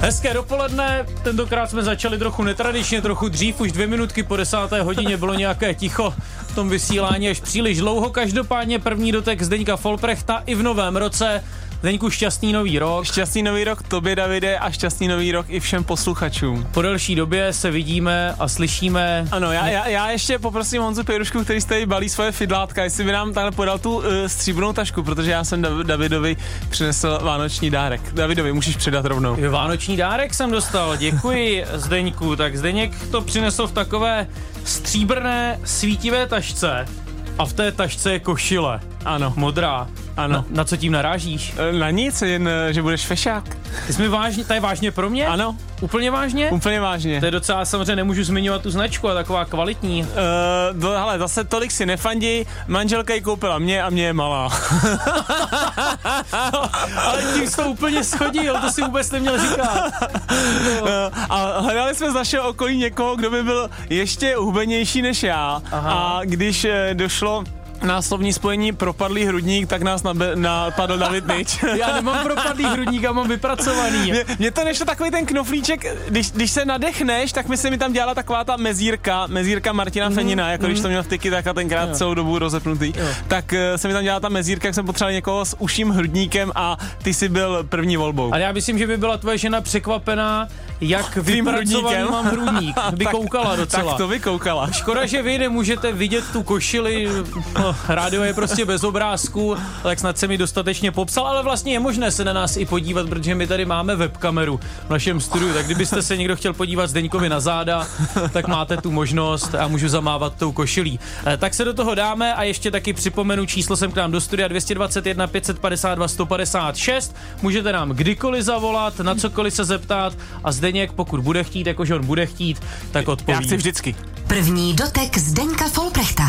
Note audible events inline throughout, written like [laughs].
Hezké dopoledne, tentokrát jsme začali trochu netradičně, trochu dřív, už dvě minutky po desáté hodině bylo nějaké ticho v tom vysílání až příliš dlouho. Každopádně první dotek Zdeňka Folprechta i v novém roce Zdeňku, šťastný nový rok. Šťastný nový rok tobě, Davide, a šťastný nový rok i všem posluchačům. Po delší době se vidíme a slyšíme. Ano, já, já, já ještě poprosím Honzu Pěrušku, který tady balí svoje fidlátka, jestli by nám takhle podal tu uh, stříbrnou tašku, protože já jsem Dav- Davidovi přinesl vánoční dárek. Davidovi, můžeš předat rovnou. Jo, Vánoční dárek jsem dostal, děkuji [laughs] Zdeňku. Tak Zdeněk to přinesl v takové stříbrné svítivé tašce a v té tašce je košile. Ano. Modrá. Ano. Na, na co tím narážíš? E, Na nic, jen eh, že budeš fešák. Ty jsi mi vážně, to je vážně pro mě? Ano, Úplně vážně? úplně vážně. To je docela, samozřejmě nemůžu zmiňovat tu značku, ale taková kvalitní. Uh, do, hele, zase tolik si nefandí, manželka ji koupila mě a mě je malá. [laughs] Ale tím jsi to úplně schodil, to si vůbec neměl říkat. Uh, a hledali jsme z našeho okolí někoho, kdo by byl ještě hubenější než já. Aha. A když došlo na slovní spojení propadlý hrudník, tak nás nabe- napadl David Nič. [laughs] Já nemám propadlý hrudník a mám vypracovaný. Mně, mně to nešlo takový ten knoflíček, když, když se nadechneš, tak mi se mi tam dělala taková ta mezírka, mezírka Martina Fenina, jako když to měl v tyky, tak a tenkrát Jo. celou dobu rozepnutý, Jo. tak eh, se mi tam dělala ta mezírka, jak jsem potřeboval někoho s uším hrudníkem a ty jsi byl první volbou. Ale já myslím, že by byla tvoje žena překvapená, jak vypracovaný hrudníkem? mám hrudník. [laughs] By Tak- koukala docela. Tak to vykoukala. Škoda, že vy nemůžete vidět tu košili, [laughs] rádio je prostě bez obrázku, tak snad se mi dostatečně popsal, ale vlastně je možné se na nás i podívat, protože my tady máme webkameru v našem studiu, tak kdybyste se někdo chtěl podívat Zdeňkovi na záda, tak máte tu možnost a můžu zamávat tou košilí. Eh, Tak se do toho dáme a ještě taky připomenu číslo sem k nám do studia 221 552 156. Můžete nám kdykoliv zavolat, na cokoliv se zeptat a Zdeněk, pokud bude chtít, jakože on bude chtít, tak odpoví. Já chci vždycky. První dotek Zdeňka Folprechta.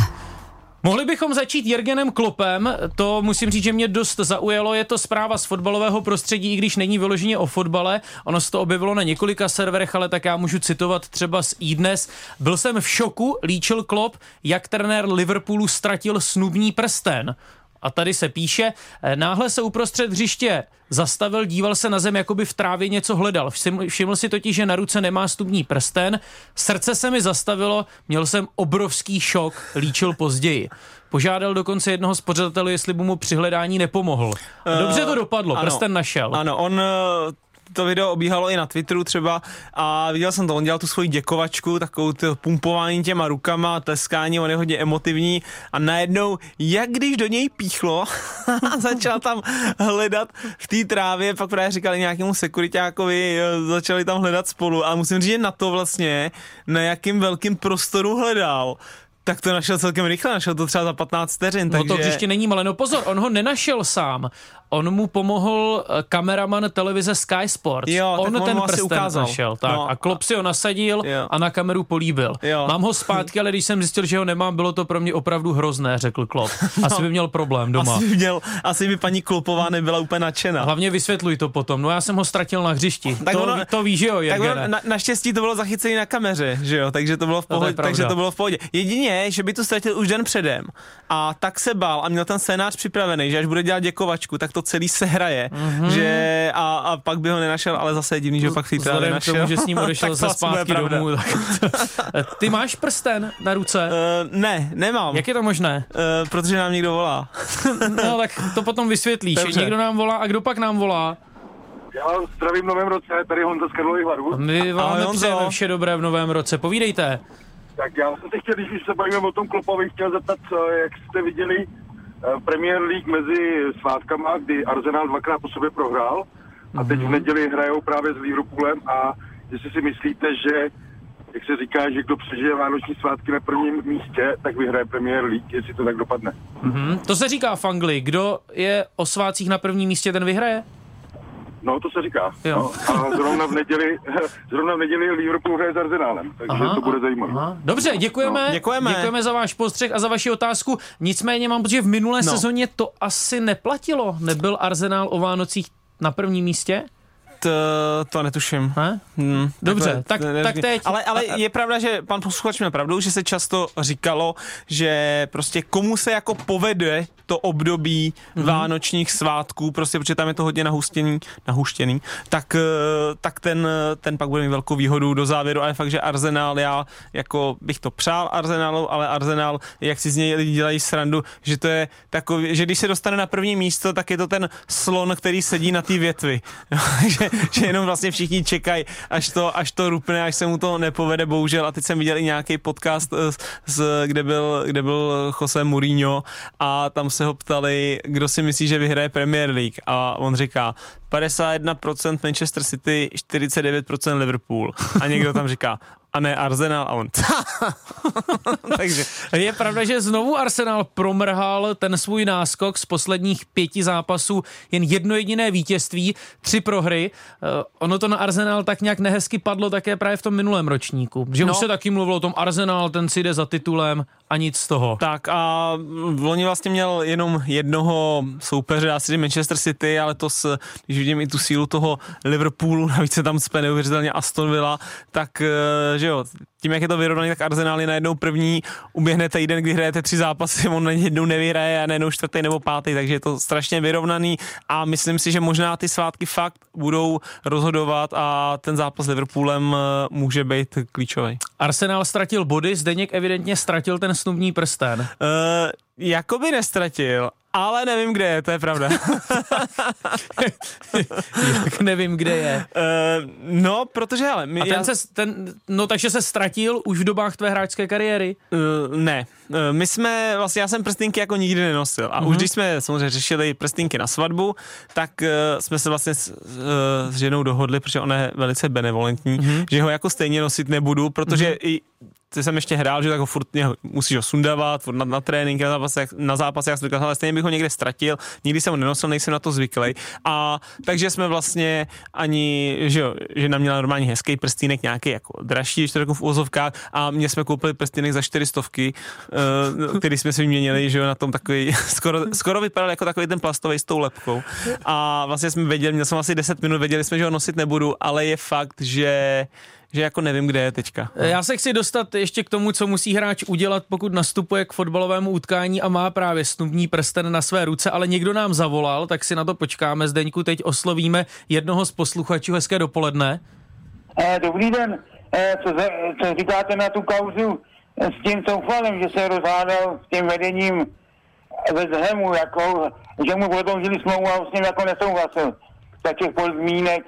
Mohli bychom začít Jergenem Klopem, to musím říct, že mě dost zaujalo, je to zpráva z fotbalového prostředí, i když není vyloženě o fotbale, ono se to objevilo na několika serverech, ale tak já můžu citovat třeba z iDnes. Byl jsem v šoku, líčil Klop, jak trenér Liverpoolu ztratil snubní prsten. A tady se píše, eh, náhle se uprostřed hřiště zastavil, díval se na zem, jako by v trávě něco hledal. Všiml, si totiž, že na ruce nemá stupní prsten. Srdce se mi zastavilo, měl jsem obrovský šok, líčil později. Požádal dokonce jednoho z pořadatelů, jestli by mu při hledání nepomohl. A Dobře to dopadlo, ano. prsten našel. Ano, on eh, to video obíhalo i na Twitteru třeba a viděl jsem to, on dělal tu svoji děkovačku, takovou to pumpování těma rukama, tleskání, on je hodně emotivní a najednou, jak když do něj píchlo, [laughs] začal tam hledat v té trávě, pak právě říkali nějakému sekuritákovi, začali tam hledat spolu a musím říct, že na to vlastně, na jakým velkým prostoru hledal, tak to našel celkem rychle, našel to třeba za 15 vteřin, No takže... to hřiště není malé. No pozor, on ho nenašel sám. On mu pomohl eh, kameraman televize Sky Sports. Jo, on on ten prsten ukázal. našel. Tak. No, a Klop si ho nasadil Jo. a na kameru políbil. Jo. Mám ho zpátky, ale když jsem zjistil, že ho nemám, bylo to pro mě opravdu hrozné, řekl Klop. [laughs] Asi by měl problém doma. Asi by, měl, asi by paní Klopová nebyla úplně nadšená. Hlavně vysvětluj to potom. No já jsem ho ztratil na hřišti. Tak to, ono- to víš, že jo, Tak ono, na, naštěstí to bylo zachycené na kameře, že jo, takže to bylo v No, pohodě, pravda. takže to bylo v pohodě. Jedině, že by to ztratil už den předem a tak se bál a měl ten scénář připravený, že až bude dělat děkovačku, tak to celý se hraje, mm-hmm. že a, a, pak by ho nenašel, ale zase je divný, že ho pak v té trávě Vzhledem k našel. tomu, že s ním odešel [laughs] to se zpátky domů. Tak [laughs] Ty máš prsten na ruce? Uh, ne, nemám, Jak je to možné? uh, protože nám někdo volá. [laughs] No tak to potom vysvětlíš. Dobře. Někdo nám volá a kdo pak nám volá? Já vás zdravím v novém roce, tady Honza z Karlových Varů. My vám Ahoj, vše dobré v novém roce. Povídejte. Tak já jsem se chtěl, když se bavíme o tom Klopovi, chtěl zeptat, co, jak jste viděli eh, Premier League mezi svátkama, kdy Arsenal dvakrát po sobě prohrál a teď v neděli hrajou právě s Liverpoolem a jestli si myslíte, že jak se říká, že kdo přežije Vánoční svátky na prvním místě, tak vyhraje Premier League, jestli to tak dopadne. Mhm. To se říká v Anglii. Kdo je o svácích na prvním místě, ten vyhraje? No, to se říká. Jo. No, a zrovna v neděli, [laughs] zrovna v neděli Liverpool hraje s Arsenálem, takže to bude zajímavé. Aha. Dobře, děkujeme. No, děkujeme. Děkujeme za váš postřeh a za vaši otázku. Nicméně mám pocit, že v minulé No. sezóně to asi neplatilo. Nebyl Arsenal o Vánocích na prvním místě? To, to netuším. Ne? Hmm, Dobře, tak- ne- tak teď. Ale, ale je pravda, že pan posluchač měl pravdu, že se často říkalo, že prostě komu se jako povede to období Mhm. mm-hmm. vánočních svátků, prostě protože tam je to hodně nahuštěný, nahuštěný tak, eh, tak ten, ten pak bude mít velkou výhodu do závěru, ale fakt, že Arsenal, já jako bych to přál Arsenalu, ale Arsenal, jak si z něj lidi dělají srandu, že to je takový, že když se dostane na první místo, tak je to ten slon, který sedí na té větvi. [laughs] že, [laughs] že jenom vlastně všichni čekají, až to, až to rupne, až se mu to nepovede, bohužel. A teď jsem viděl i nějaký podcast, eh, z, kde, byl, kde byl Jose Mourinho a tam se ho ptali, kdo si myslí, že vyhraje Premier League. A on říká, 51% Manchester City, 49% Liverpool. A někdo tam říká, a ne Arsenal a on. [laughs] Takže [laughs] Je pravda, že znovu Arsenal promrhal ten svůj náskok z posledních pěti zápasů jen jedno jediné vítězství, tři prohry. Uh, ono to na Arsenal tak nějak nehezky padlo také právě v tom minulém ročníku. Že. No. už se taky mluvilo o tom Arsenal, ten si jde za titulem a nic z toho. Tak a v loni vlastně měl jenom jednoho soupeře, asi Manchester City, ale to s, když vidím i tu sílu toho Liverpoolu, [laughs] navíc se tam spne neuvěřitelně Aston Villa, tak eh, že jo, tím, jak je to vyrovnaný, tak Arsenal je najednou první, uběhne týden, kdy hrajete tři zápasy, on jednou nevyhraje a najednou čtvrtý nebo pátý, takže je to strašně vyrovnaný a myslím si, že možná ty svátky fakt budou rozhodovat a ten zápas s Liverpoolem eh, může být klíčový. Arsenal ztratil body, Zdeněk evidentně ztratil ten snubní prsten. Uh, jakoby nestratil, ale nevím, kde je, to je pravda. [laughs] Jak nevím, kde je. uh, no, protože hele, my, A ten já, se, ten, no takže se ztratil už v dobách tvé hráčské kariéry. uh, ne, uh, my jsme, vlastně já jsem prstinky jako nikdy nenosil a mm-hmm. už když jsme samozřejmě řešili prstinky na svatbu, tak uh, jsme se vlastně s, uh, s ženou dohodli, protože ona je velice benevolentní, mm-hmm. že ho jako stejně nosit nebudu, protože mm-hmm. i ty jsem ještě hrál, že tak ho furt musíš ho sundávat, na, na tréninky, na zápasech, na zápasech, jak jsem říkal, ale stejně bych ho někde ztratil, nikdy jsem ho nenosil, nejsem na to zvyklý. A takže jsme vlastně ani, že jo, že nám měla normální hezký prstínek, nějaký jako dražší, řeknu v úzovkách, a mě jsme koupili prstínek za čtyři stovky, uh, který jsme si vyměnili, že jo, na tom takový, [laughs] skoro, skoro vypadal jako takový ten plastový s tou lepkou. A vlastně jsme věděli, měl jsem asi 10 minut, věděli jsme, že ho nosit nebudu, ale je fakt, že že jako nevím, kde je teďka. Já se chci dostat ještě k tomu, co musí hráč udělat, pokud nastupuje k fotbalovému utkání a má právě snubní prsten na své ruce, ale někdo nám zavolal, tak si na to počkáme. Zdeňku, teď oslovíme jednoho z posluchačů. Hezké dopoledne. Eh, Dobrý den, Eh, co, se- co říkáte na tu kauzu eh, s tím Soufalem, že se rozhádal s tím vedením West Hamu, jako, že mu prodloužili smlouvu a s ním jako nesouhlasil za těch podmínek,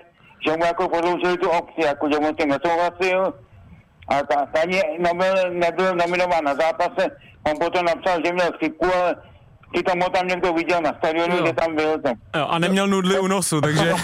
že mu jako prodloužili tu opci, jako že s tím nesouhlasil. A ta, ani nebyl, nebyl nominován na zápase, on potom napsal, že měl chřipku, ale přitom ho tam někdo viděl na stadionu, Jo. kde tam byl. Tak. Jo, a neměl nudly u nosu, takže... [laughs]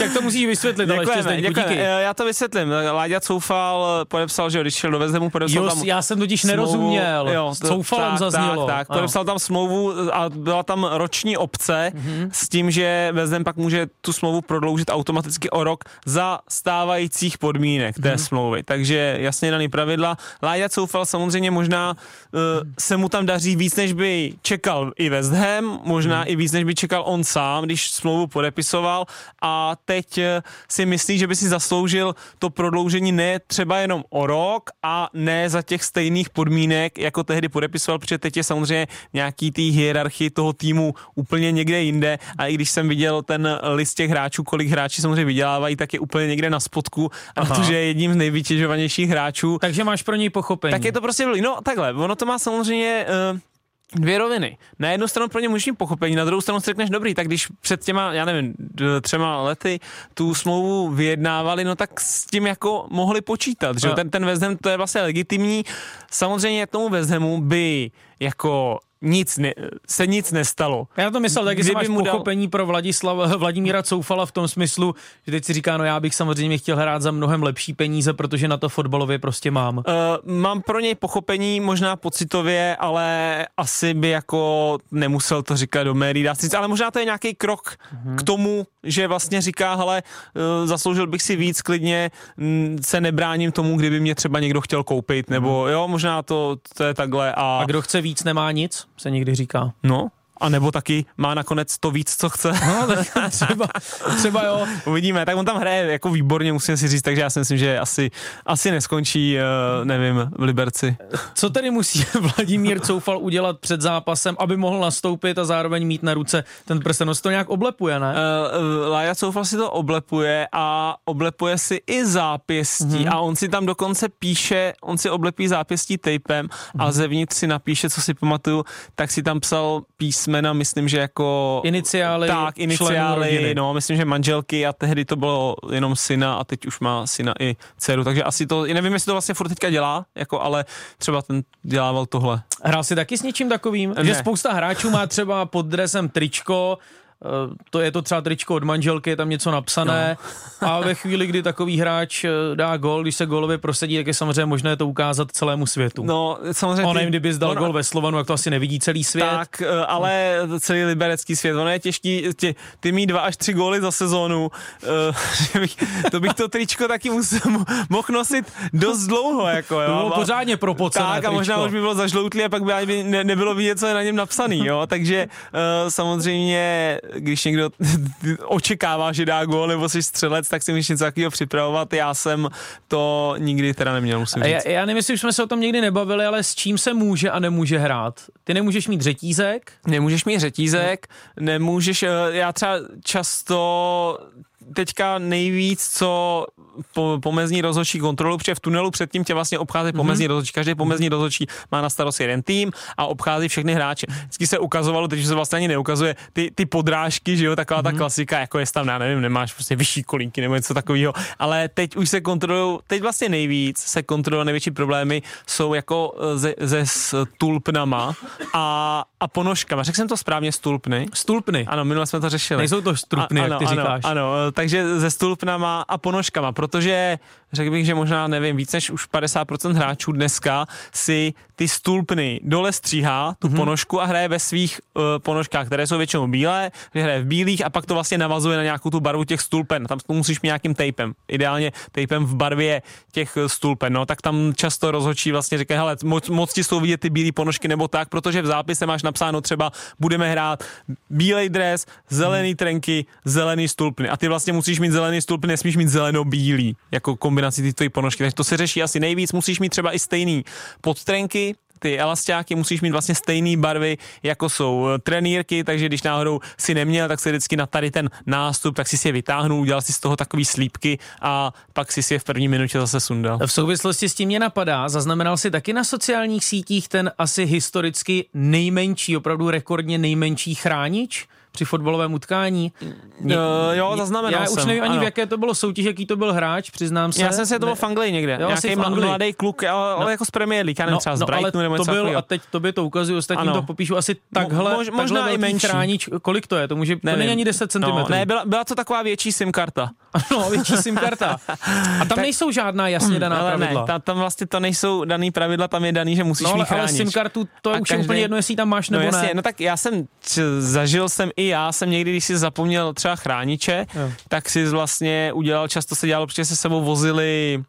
Jak to musíš vysvětlit, ale ještě Děkujeme, děkujeme. díky. Eh, Já to vysvětlím. Láďa Coufal podepsal, že když šel do Vezemu, podepsal Jo, tam já jsem totiž smlouvu- nerozuměl. Jo, S Coufalem tak, zaznělo. Tak, tak, Ano. podepsal tam smlouvu a byla tam roční obce Mhm. s tím, že Vezem pak může tu smlouvu prodloužit automaticky o rok za stávajících podmínek té Mhm. smlouvy. Takže jasně daný pravidla. Láďa Coufal samozřejmě možná uh, se mu tam daří víc, než by čekal i West Ham, možná Mhm. i víc, než by čekal on sám, když smlouvu podepisoval. A teď eh, si myslí, že by si zasloužil to prodloužení ne třeba jenom o rok a ne za těch stejných podmínek, jako tehdy podepisoval, protože teď je samozřejmě nějaký tý hierarchii toho týmu úplně někde jinde. A i když jsem viděl ten list těch hráčů, kolik hráči samozřejmě vydělávají, tak je úplně někde na spodku. A na to, že je jedním z nejvytěžovanějších hráčů, Takže máš pro něj pochopení. tak je to prostě, no takhle, ono to má samozřejmě uh, dvě roviny. Na jednu stranu pro ně mít pochopení, na druhou stranu si řekneš, dobrý, tak když před těma, já nevím, třema lety tu smlouvu vyjednávali, no tak s tím jako mohli počítat, že jo? No. ten, ten West Ham, to je vlastně legitimní. Samozřejmě tomu West Hamu by jako nic ne, se nic nestalo. Já to myslel, taky, že Kdyby máš mu dal- pochopení pro Vladislav, Vladimíra Coufala v tom smyslu, že teď si říká, no já bych samozřejmě chtěl hrát za mnohem lepší peníze, protože na to fotbalově prostě mám. Uh, mám pro něj pochopení možná pocitově, ale asi by jako nemusel to říkat do médií, dá se říct, ale možná to je nějaký krok k tomu, že vlastně říká, hele, uh, zasloužil bych si víc, klidně mm, se nebráním tomu, kdyby mě třeba někdo chtěl koupit, nebo jo, možná to, to je takhle a, A kdo chce víc, nemá nic, se někdy říká. no, A nebo taky má nakonec to víc, co chce. No, tak [laughs] třeba, třeba jo. Uvidíme, tak on tam hraje jako výborně, musím si říct, takže já si myslím, že asi, asi neskončí, uh, nevím, v Liberci. Co tedy musí [laughs] Vladimír Coufal udělat před zápasem, aby mohl nastoupit a zároveň mít na ruce ten prsten? To nějak oblepuje, ne? Uh, Laja Coufal si to oblepuje a oblepuje si i zápěstí mm-hmm. a on si tam dokonce píše, on si oblepí zápěstí tapem mm-hmm. a mhm. zevnitř si napíše, co si pamatuju, tak si tam psal písmena, myslím, že jako... Iniciály, tak, iniciály, no, myslím, že manželky a tehdy to bylo jenom syna a teď už má syna i dceru, takže asi to, nevím, jestli to vlastně furt teďka dělá, jako, ale třeba ten dělával tohle. Hrál si taky s něčím takovým? Ne. Že spousta hráčů má třeba pod dresem tričko, to je to třeba tričko od manželky, je tam něco napsané no. a ve chvíli, kdy takový hráč eh, dá gol, když se golově prosadí, tak je samozřejmě možné to ukázat celému světu. No, samozřejmě. On nevím, kdyby zdal on, gol ve Slovanu, jak to asi nevidí celý svět. Tak, eh, ale celý liberecký svět, ono je těžký, tě, ty mít dva až tři góly za sezónu, uh, [laughs] bych, to bych to tričko taky musel, mohl nosit dost dlouho, jako jo. bylo pořádně propocené Tak a možná už by bylo zažloutlý a pak by ne, nebylo vidět, co je na něm napsaný, jo, takže uh, samozřejmě když někdo [laughs] očekává, že dá gól nebo jsi střelec, tak si můžeš něco takového připravovat. Já jsem to nikdy teda neměl, musím říct. Já, já nevím, jestli už jsme se o tom někdy nebavili, ale s čím se může a nemůže hrát? Ty nemůžeš mít řetízek? Nemůžeš mít řetízek, nemůžeš, eh, já třeba často teďka nejvíc, co po, pomezní rozhodčí kontrolu, protože v tunelu předtím tě vlastně obchází mm-hmm. pomezní rozhodčí. Každý pomezní rozhodčí má na starost jeden tým a obchází všechny hráče. Vždycky se ukazovalo, teď se vlastně ani neukazuje ty, ty podrážky, že jo, taková mm-hmm. ta mhm. klasika, jako je tam, já nevím, nemáš prostě vyšší kolínky nebo něco takového, ale teď už se kontrolují, teď vlastně nejvíc se kontrolují největší problémy jsou jako ze, ze stulpnama a, a ponožkama. Řekl jsem to správně, stulpny? Stulpny. Ano, minule jsme to řešili. Nejsou to stulpny, a, ano, jak ty ano, říkáš. Ano, takže ze stulpnama a ponožkama, protože řekl bych, že možná, nevím, víc než už 50% hráčů dneska si ty stulpny dole stříhá, tu mm-hmm. ponožku a hraje ve svých uh, ponožkách, které jsou většinou bílé, hraje v bílých a pak to vlastně navazuje na nějakou tu barvu těch stulpen. Tam to musíš mít nějakým tapem. Ideálně tapem v barvě těch eh, stulpen. No, tak tam často rozhočí vlastně říká, hele, moc, moc ti jsou vidět ty bílé ponožky nebo tak, protože v zápise máš napsáno třeba, budeme hrát bílej dres, zelený trenky, zelený stulpny. A ty vlastně musíš mít zelený stulpny, nesmíš mít zeleno-bílý, jako kombinaci ty tvojí ponožky. Takže to se řeší asi nejvíc. Musíš mít třeba i stejný podtrenky, ty elastáky musíš mít vlastně stejné barvy, jako jsou eh, trenýrky, takže když náhodou si neměl, tak se vždycky na tady ten nástup, tak si si je vytáhnul, udělal si z toho takový slípky a pak si si je v první minutě zase sundal. V souvislosti s tím mě napadá, zaznamenal si taky na sociálních sítích ten asi historicky nejmenší, opravdu rekordně nejmenší chránič? Při fotbalovém utkání. Mě, uh, jo, zaznamenal Já jsem. už nevím ani, ano. v jaké to bylo soutěž, jaký to byl hráč, přiznám se. Já jsem se to byl v Anglii někde. Jo, Nějaký mladý kluk, ale no. jako z Premier League, já nevím, no, třeba z no, Brightonu nebo to byl, A teď by to ukazuje, ostatním to popíšu asi takhle, Mo, mož, možná takhle i menší. Chránič, kolik to je? To, může, to není ani 10 cm. No, ne, byla, byla to taková větší SIM karta. [laughs] Ano, větší SIM karta. A tam tak, nejsou žádná jasně daná ale pravidla. Ne, tam vlastně to nejsou daný pravidla, tam je daný, že musíš no, mít chránič. Ale SIM kartu, to je už úplně jedno, jestli tam máš nebo ne. No tak já jsem, zažil jsem i já jsem někdy, když si zapomněl třeba chrániče, jo. tak si vlastně udělal, často se dělalo, protože se sebou vozili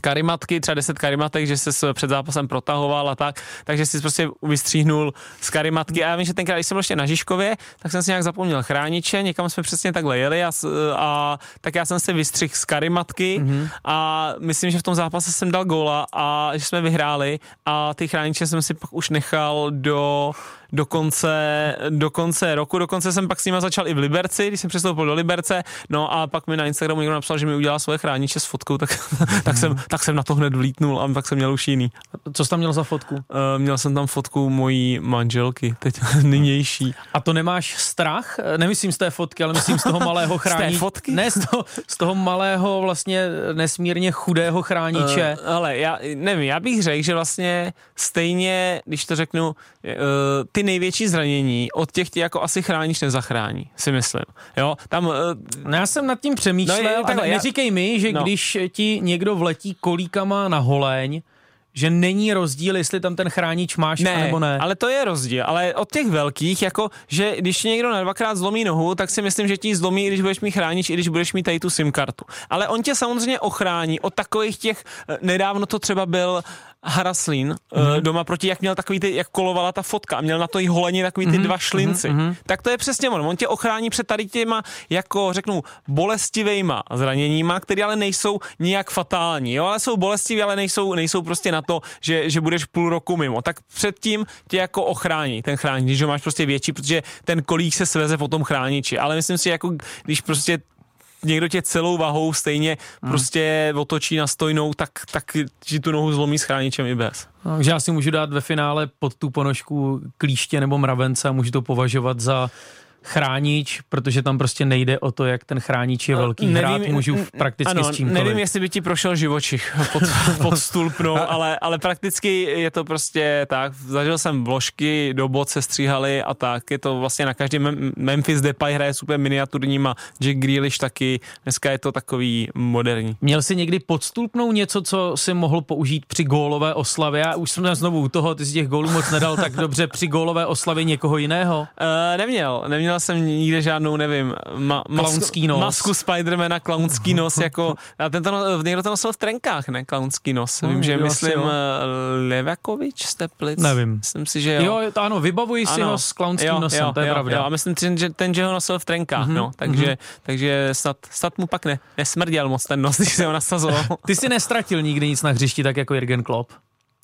karimatky, třeba 10 karimatek, že se před zápasem protahoval a tak, takže si prostě vystříhnul z karimatky a já vím, že tenkrát, když jsem byl ještě na Žižkově, tak jsem si nějak zapomněl chrániče, někam jsme přesně takhle jeli a, a tak já jsem se vystřihl z karimatky mm-hmm. a myslím, že v tom zápase jsem dal góla a že jsme vyhráli a ty chrániče jsem si pak už nechal do do konce, do konce roku. Dokonce jsem pak s nima začal i v Liberci, když jsem přestoupil do Liberce, no a pak mi na Instagramu někdo napsal, že mi udělá svoje chrániče s fotkou, tak, [laughs] tak, jsem, tak jsem na to hned vlítnul a pak jsem měl už jiný. Co jsi tam měl za fotku? Uh, měl jsem tam fotku mojí manželky, teď [laughs] nynější. A to nemáš strach? Nemyslím z té fotky, ale myslím z toho [laughs] malého chrániče. z té fotky? Ne, z toho, z toho malého vlastně nesmírně chudého chrániče. Uh, ale já nevím, já bych řekl, že vlastně stejně, když to řeknu, uh, ty největší zranění od těch tě jako asi chráníš nezachrání, si myslím. Jo, tam... Uh, no já jsem nad tím přemýšlel no, je, takhle, a neříkej mi, že no. když ti někdo vletí kolíkama na holeň, že není rozdíl, jestli tam ten chránič máš ne, nebo ne. ale to je rozdíl. Ale od těch velkých, jako, že když ti někdo na dvakrát zlomí nohu, tak si myslím, že ti zlomí, i když budeš mít chránič, i když budeš mít tady tu SIM kartu. Ale on tě samozřejmě ochrání od takových těch, eh, nedávno to třeba byl Haraslín mm-hmm. doma proti, jak měl takový ty, jak kolovala ta fotka a měl na to i holeně takový ty mm-hmm. dva šlinci. Mm-hmm. Tak to je přesně on. On tě ochrání před tady těma, jako řeknu, bolestivejma zraněníma, které ale nejsou nijak fatální, jo, ale jsou bolestivé, ale nejsou, nejsou prostě na to, že, že budeš půl roku mimo. Tak předtím tě jako ochrání ten chránič, když ho máš prostě větší, protože ten kolík se sveze po tom chrániči. Ale myslím si, jako když prostě někdo tě celou vahou stejně hmm. prostě otočí na stojnou, tak, tak ti tu nohu zlomí s chráničem i bez. No, že já si můžu dát ve finále pod tu ponožku klíště nebo mravence a můžu to považovat za chránič, protože tam prostě nejde o to, jak ten chránič je velký. Nevím, Hrát můžu prakticky ano, s čímkoliv. Nevím, jestli by ti prošel živočich [laughs] pod, pod stulpnou, [laughs] ale, ale prakticky je to prostě tak. Zažil jsem vložky, do bot se stříhali a tak. Je to vlastně na každém Memphis Depay hraje super miniaturním a Jack Grealish taky. Dneska je to takový moderní. Měl jsi někdy pod stulpnou něco, co si mohl použít při gólové oslavě? Já už jsem znovu u toho, ty z těch gólů moc nedal tak dobře při gólové oslavě někoho jiného? Uh, neměl, neměl neměl jsem nikde žádnou, nevím, ma, klaunský nos. masku Spidermana, klaunský [laughs] nos, jako, a tento, někdo to nosil v trenkách, ne, klaunský nos. Vím, že myslím uh, Levakovič z Teplic. Nevím. Myslím si, že jo. Jo, to ano, vybavuji si ho s klaunským jo, nosem, jo, to je jo, pravda. Jo, a myslím si, že ten, že ho nosil v trenkách, mm-hmm, no, takže, mm-hmm. takže snad, snad mu pak ne, nesmrděl moc ten nos, když se ho nasazoval. Ty si nestratil nikdy nic na hřišti, tak jako Jürgen Klopp?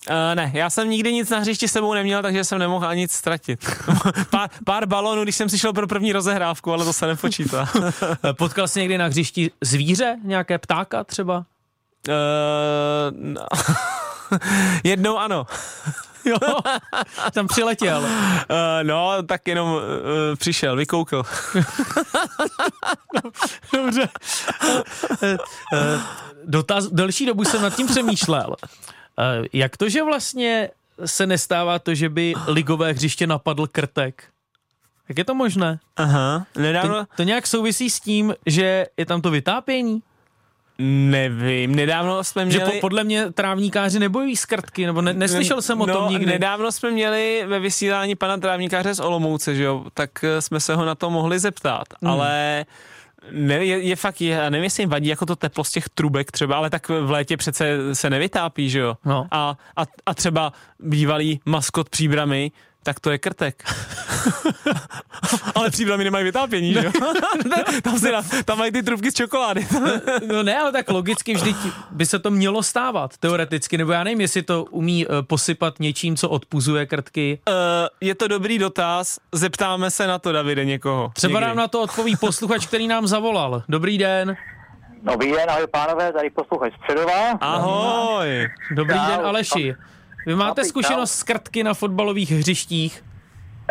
Uh, ne, já jsem nikdy nic na hřišti s sebou neměl, takže jsem nemohl ani nic ztratit. [laughs] pár, pár balonů, když jsem si šel pro první rozehrávku, ale to se nepočítá. [laughs] Potkal jsi někdy na hřišti zvíře, nějaké ptáka třeba? Uh, no. [laughs] Jednou ano. jo, tam přiletěl. Uh, no, tak jenom uh, přišel, vykoukl. Dobře. Uh, dotaz, delší dobu jsem nad tím přemýšlel. Jak to, že vlastně se nestává to, že by ligové hřiště napadl krtek? Jak je to možné? Aha, nedávno... To, to nějak souvisí s tím, že je tam to vytápění? Nevím, nedávno jsme měli... Že po, podle mě trávníkáři nebojí z krtky, nebo ne, neslyšel jsem o no, tom nikdy. nedávno jsme měli ve vysílání pana trávníkáře z Olomouce, že jo, tak eh, jsme se ho na to mohli zeptat, hmm. ale ne, je, je fakt, já nevím, jestli jim vadí jako to teplo z těch trubek třeba, ale tak v létě přece se nevytápí, že jo? No. A, a, a třeba bývalý maskot příbramy tak to je krtek. [laughs] ale příbramy nemají vytápění, že jo? [laughs] tam, si na, tam mají ty trubky z čokolády. no ne, ale tak logicky vždyť by se to mělo stávat, teoreticky, nebo já nevím, jestli to umí uh, posypat něčím, co odpuzuje krtky. Uh, je to dobrý dotaz, zeptáme se na to, Davide, někoho. Třeba někdy. nám na to odpoví posluchač, který nám zavolal. Dobrý den. Dobrý den, ahoj pánové, tady posluchač Středová. Ahoj. Dobrý den, Aleši. Vy máte zkušenost s krtky na fotbalových hřištích?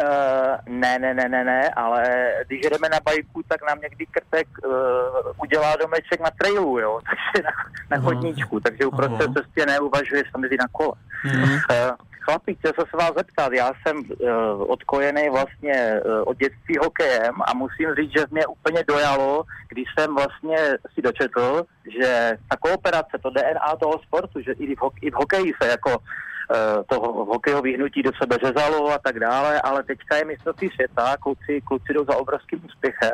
Uh, ne, ne, ne, ne, ne, ale když jdeme na bajku, tak nám někdy krtek uh, udělá domeček na trailu, jo, [laughs] takže na, na chodníčku, takže uprostřed cestě neuvažuje samozřejmě na kole. Uh, chlapi, chtěl jsem se vás zeptat, já jsem uh, odkojený vlastně uh, od dětství hokejem a musím říct, že mě úplně dojalo, když jsem vlastně si dočetl, že ta kooperace, to DNA toho sportu, že i v, ho- i v hokeji se jako toho hokejového hnutí do sebe řezalo a tak dále, ale teďka je mistrovství světa, kluci, kluci jdou za obrovským úspěchem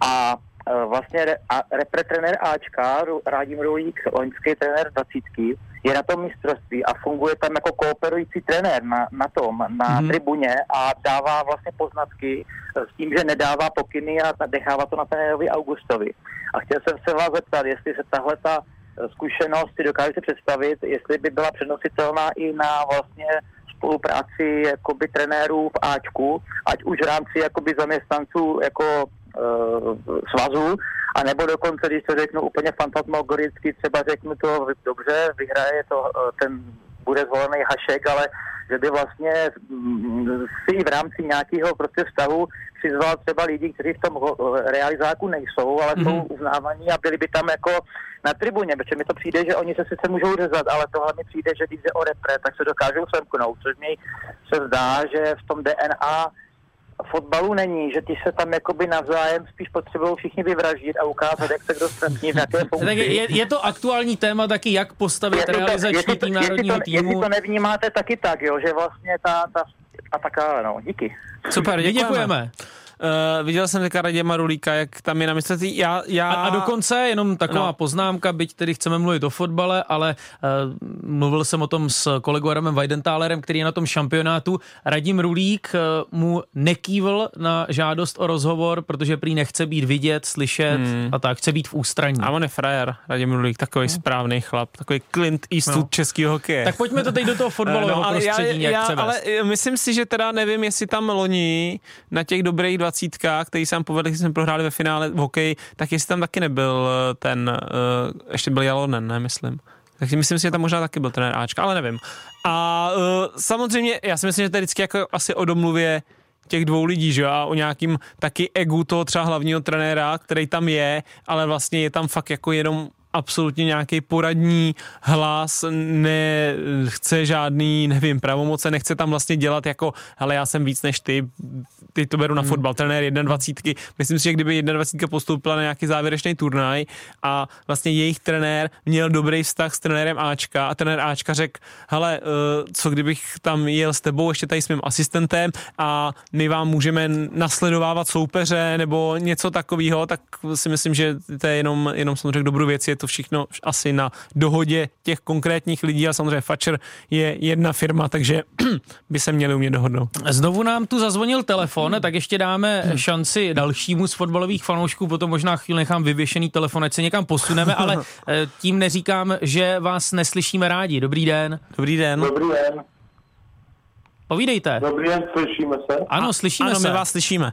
a eh, vlastně re, a, repre trenér Ačka, Rádim Rulík, loňský trenér 20, je na tom mistrovství a funguje tam jako kooperující trenér na, na tom, na mm. tribuně a dává vlastně poznatky eh, s tím, že nedává pokyny a nechává to na trenérovi Augustovi. A chtěl jsem se vás zeptat, jestli se tahle ta zkušenost si dokážete představit, jestli by byla přenositelná i na vlastně spolupráci jakoby trenérů v Ačku, ať už v rámci jakoby zaměstnanců jako e, svazu, a nebo dokonce, když to řeknu úplně fantasmagoricky, třeba řeknu to dobře, vyhraje to e, ten bude zvolený hašek, ale že by vlastně mm, si v rámci nějakého prostě vztahu přizval třeba lidi, kteří v tom realizáku nejsou, ale mm-hmm. jsou uznávaní a byli by tam jako na tribuně, protože mi to přijde, že oni se sice můžou řezat, ale tohle mi přijde, že když jde o repre, tak se dokážou semknout, což mi se zdá, že v tom DNA fotbalu není, že ty se tam jakoby navzájem spíš potřebují všichni vyvraždit a ukázat, jak se kdo ztratní v jaké funkci. je, je, to aktuální téma taky, jak postavit to, realizační tým národního to, týmu. Jestli to nevnímáte taky tak, jo, že vlastně ta, ta a tak no, díky. Super, děkujeme. děkujeme. Uh, viděl jsem teďka Raděma Rulíka, jak tam je na mistrovství. Já, já... A, a dokonce jenom taková no. poznámka, byť tedy chceme mluvit o fotbale, ale uh, mluvil jsem o tom s kolegou Adamem Weidentálerem, který je na tom šampionátu. Radim Rulík uh, mu nekývl na žádost o rozhovor, protože prý nechce být vidět, slyšet hmm. a tak, chce být v ústraní. A on je frajer, Radim Rulík, takový no. správný chlap, takový Clint Eastwood no. českého hokeje. Tak pojďme to teď do toho fotbalového no, ale prostředí, já, jak já, Ale myslím si, že teda nevím, jestli tam loni na těch dobrých dvacítkách, který jsem povedl, když jsme prohráli ve finále v hokeji, tak jestli tam taky nebyl eh, ten, uh, ještě byl Jalonen, ne, myslím. Tak myslím si, že tam možná taky byl trenér Ačka, ale nevím. A uh, samozřejmě, já si myslím, že to je vždycky jako asi o domluvě těch dvou lidí, že a o nějakým taky egu toho třeba hlavního trenéra, který tam je, ale vlastně je tam fakt jako jenom absolutně nějaký poradní hlas, nechce žádný, nevím, pravomoce, nechce tam vlastně dělat jako, hele, já jsem víc než ty, ty to beru na hmm. fotbal, trenér 21. Myslím si, že kdyby 21 postoupila na nějaký závěrečný turnaj a vlastně jejich trenér měl dobrý vztah s trenérem Ačka a trenér Ačka řekl, hele, eh, co kdybych tam jel s tebou, ještě tady s mým asistentem a my vám můžeme nasledovávat soupeře nebo něco takového, tak si myslím, že to je jenom, jenom samozřejmě dobrou věc, je to všechno asi na dohodě těch konkrétních lidí a samozřejmě Fatcher je jedna firma, takže [clears throat] by se měli umět dohodnout. Znovu nám tu zazvonil telefon, tak ještě dáme šanci dalšímu z fotbalových fanoušků, potom možná chvíli nechám vyvěšený telefon, ať se někam posuneme, ale [laughs] eh, tím neříkám, že vás neslyšíme rádi. Dobrý den. Dobrý den. Dobrý den. Povídejte. Dobrý den, slyšíme se? Ano, slyšíme ano, se. my vás slyšíme.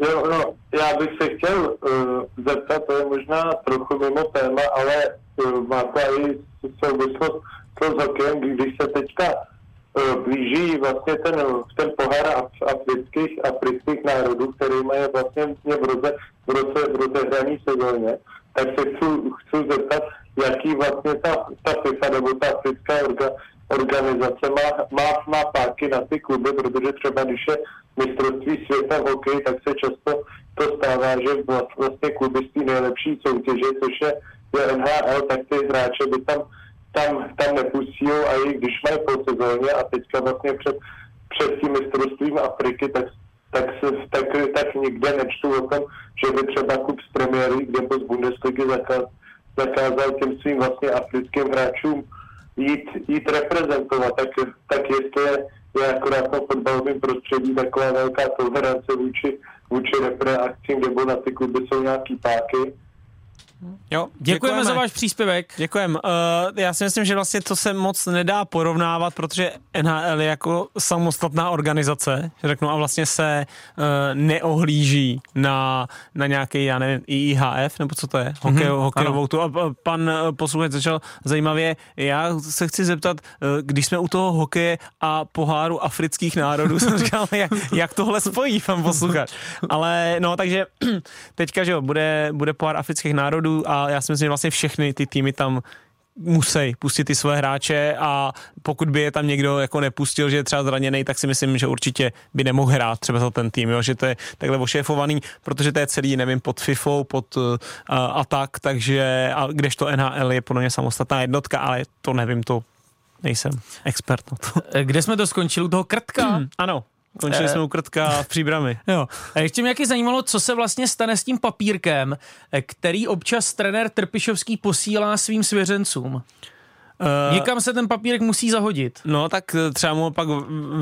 Jo, no, já bych se chtěl uh, zeptat, to je možná trochu mimo téma, ale uh, má to i souvislost s hokejem, když se teďka uh, blíží vlastně ten, ten pohár af, afrických, afrických národů, který mají vlastně v roze, v roce, v rozehraní sezóně, tak se chci, chci zeptat, jaký vlastně ta, ta FIFA nebo ta africká organizace má, má, páky na ty kluby, protože třeba když je mistrovství světa v hokeji, tak se často to stává, že vlastně kluby z té nejlepší soutěže, což je, je NHL, tak ty hráče by tam, tam, tam nepustí a i když mají po sezóně a teďka vlastně před, před tím mistrovstvím Afriky, tak tak, se, tak, tak nikde nečtu o tom, že by třeba klub z premiéry, kde z Bundesligy zakázal, zakázal těm svým vlastně africkým hráčům jít, jít reprezentovat, tak, tak jestli je, je akorát na fotbalovém prostředí taková velká tolerance vůči, vůči repreakcím, nebo na ty kluby jsou nějaký páky, Jo, děkujeme, děkujeme za váš příspěvek. Děkujeme. Uh, já si myslím, že vlastně to se moc nedá porovnávat, protože NHL je jako samostatná organizace, řeknu, a vlastně se uh, neohlíží na, na nějaký, já nevím, IIHF, nebo co to je, Hokej, mm-hmm, hokejovou tu. A pan posluchač začal zajímavě, já se chci zeptat, uh, když jsme u toho hokeje a poháru afrických národů, [laughs] jsem říkal, jak, jak tohle spojí pan posluchač. Ale no, takže [clears throat] teďka, že jo, bude, bude pohár afrických národů, národů a já si myslím, že vlastně všechny ty týmy tam musí pustit ty svoje hráče a pokud by je tam někdo jako nepustil, že je třeba zraněný, tak si myslím, že určitě by nemohl hrát třeba za ten tým, jo? že to je takhle ošéfovaný, protože to je celý, nevím, pod FIFou, pod uh, a tak, takže a kdežto NHL je podle mě samostatná jednotka, ale to nevím, to nejsem expert na to. Kde jsme to skončili? U toho krtka? Hmm, [clears throat] ano, Končili jsme u krtka v příbrami. [laughs] Jo. A ještě mě jaký zajímalo, co se vlastně stane s tím papírkem, který občas trenér Trpišovský posílá svým svěřencům. Uh, Někam se ten papírek musí zahodit. No, tak třeba mu pak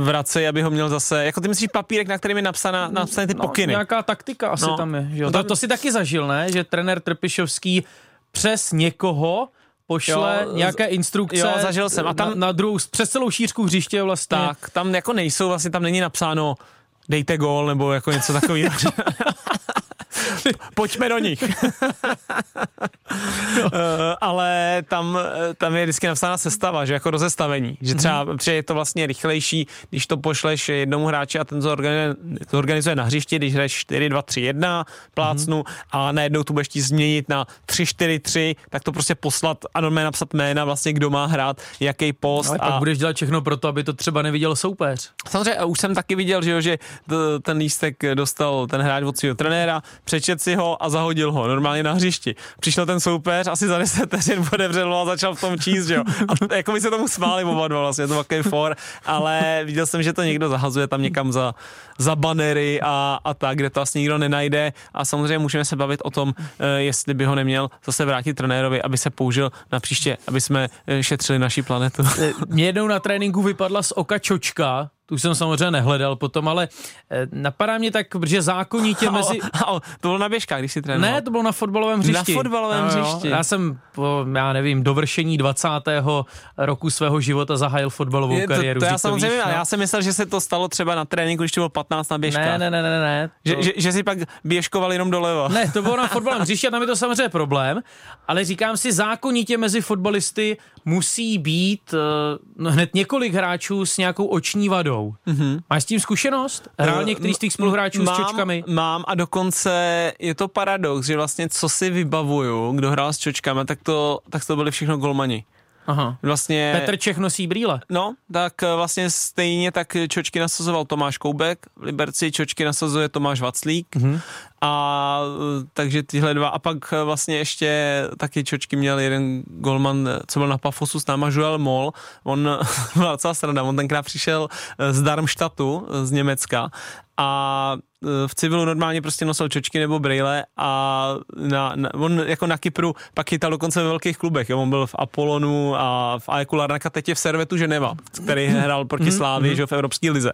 vracej, aby ho měl zase. Jako ty myslíš papírek, na kterým je napsaná, napsané ty no, pokyny. Nějaká taktika asi no. tam je. Že jo? No, tam... To, to si taky zažil, ne? Že trenér Trpišovský přes někoho pošle jo, nějaké instrukce jo, zažil jsem. A tam, na, na druhou, přes celou šířku hřiště vlastně. Tak, tam jako nejsou, vlastně tam není napsáno dejte gól nebo jako něco takového. [laughs] [laughs] Pojďme do nich. uh, [laughs] ale tam, tam je vždycky napsána sestava, že jako rozestavení. Že třeba mm-hmm. je to vlastně rychlejší, když to pošleš jednomu hráči a ten to organizuje, to organizuje na hřišti, když hraješ 4, 2, 3, 1, plácnu mm-hmm. a najednou tu budeš změnit na 3, 4, 3, tak to prostě poslat a normálně napsat jména vlastně, kdo má hrát, jaký post. Ale a... pak budeš dělat všechno pro to, aby to třeba neviděl soupeř. Samozřejmě, už jsem taky viděl, že, jo, že ten lístek dostal ten hráč od svého trenéra, přečet si ho a zahodil ho normálně na hřišti. Přišel ten soupeř, asi za 10 vteřin otevřel ho a začal v tom číst, že jo. A jako by se tomu smáli oba dva vlastně, to takový for, ale viděl jsem, že to někdo zahazuje tam někam za, za banery a, a tak, kde to vlastně nikdo nenajde a samozřejmě můžeme se bavit o tom, eh, jestli by ho neměl zase vrátit trenérovi, aby se použil na příště, aby jsme eh, šetřili naší planetu. Mě jednou na tréninku vypadla z oka čočka, tu jsem samozřejmě nehledal potom, ale eh, napadá mě tak, že zákonitě [laughs] mezi... A, a, to bylo na běžkách, když si trénoval. Ne, to bylo na fotbalovém hřišti. Na fotbalovém no, hřišti. Já jsem po, já nevím, dovršení 20. roku svého života zahájil fotbalovou Je to, kariéru. to já to samozřejmě, víš, no. já jsem myslel, že se to stalo třeba na tréninku, když to bylo 15 na běžkách. Ne, ne, ne, ne, ne. Že, to- že, že si pak běžkoval jenom doleva. Ne, to bylo na [laughs] fotbalovém hřišti a tam je to samozřejmě problém, ale říkám si, zákonitě mezi fotbalisty musí být uh, no, hned několik hráčů s nějakou oční vadou. Mm-hmm. Máš s tím zkušenost? Hrál Eh, některý z těch spoluhráčů mám, s čočkami? Mám a dokonce je to paradox, že vlastně co si vybavuju, kdo hrál s čočkami, tak to, tak to byli všechno golmani. Aha. Vlastně, Petr Čech nosí brýle. No, tak eh, vlastně stejně tak čočky nasazoval Tomáš Koubek, v Liberci čočky nasazuje Tomáš Vaclík Mhm. A eh, takže tyhle dva. A pak eh, vlastně ještě taky čočky měl jeden golman, eh, co byl na Pafosu s náma, Joel Moll, on [laughs] byla docela sranda, on tenkrát přišel z Darmstadtu, z Německa. A v civilu normálně prostě nosil čočky nebo brýle a na, na, on jako na Kypru pak chytal dokonce ve velkých klubech. Jo? On byl v Apolonu a v AEK Larnaka, teď je v Servetu Ženeva, který hrál proti Slávě že jo, v Evropské lize.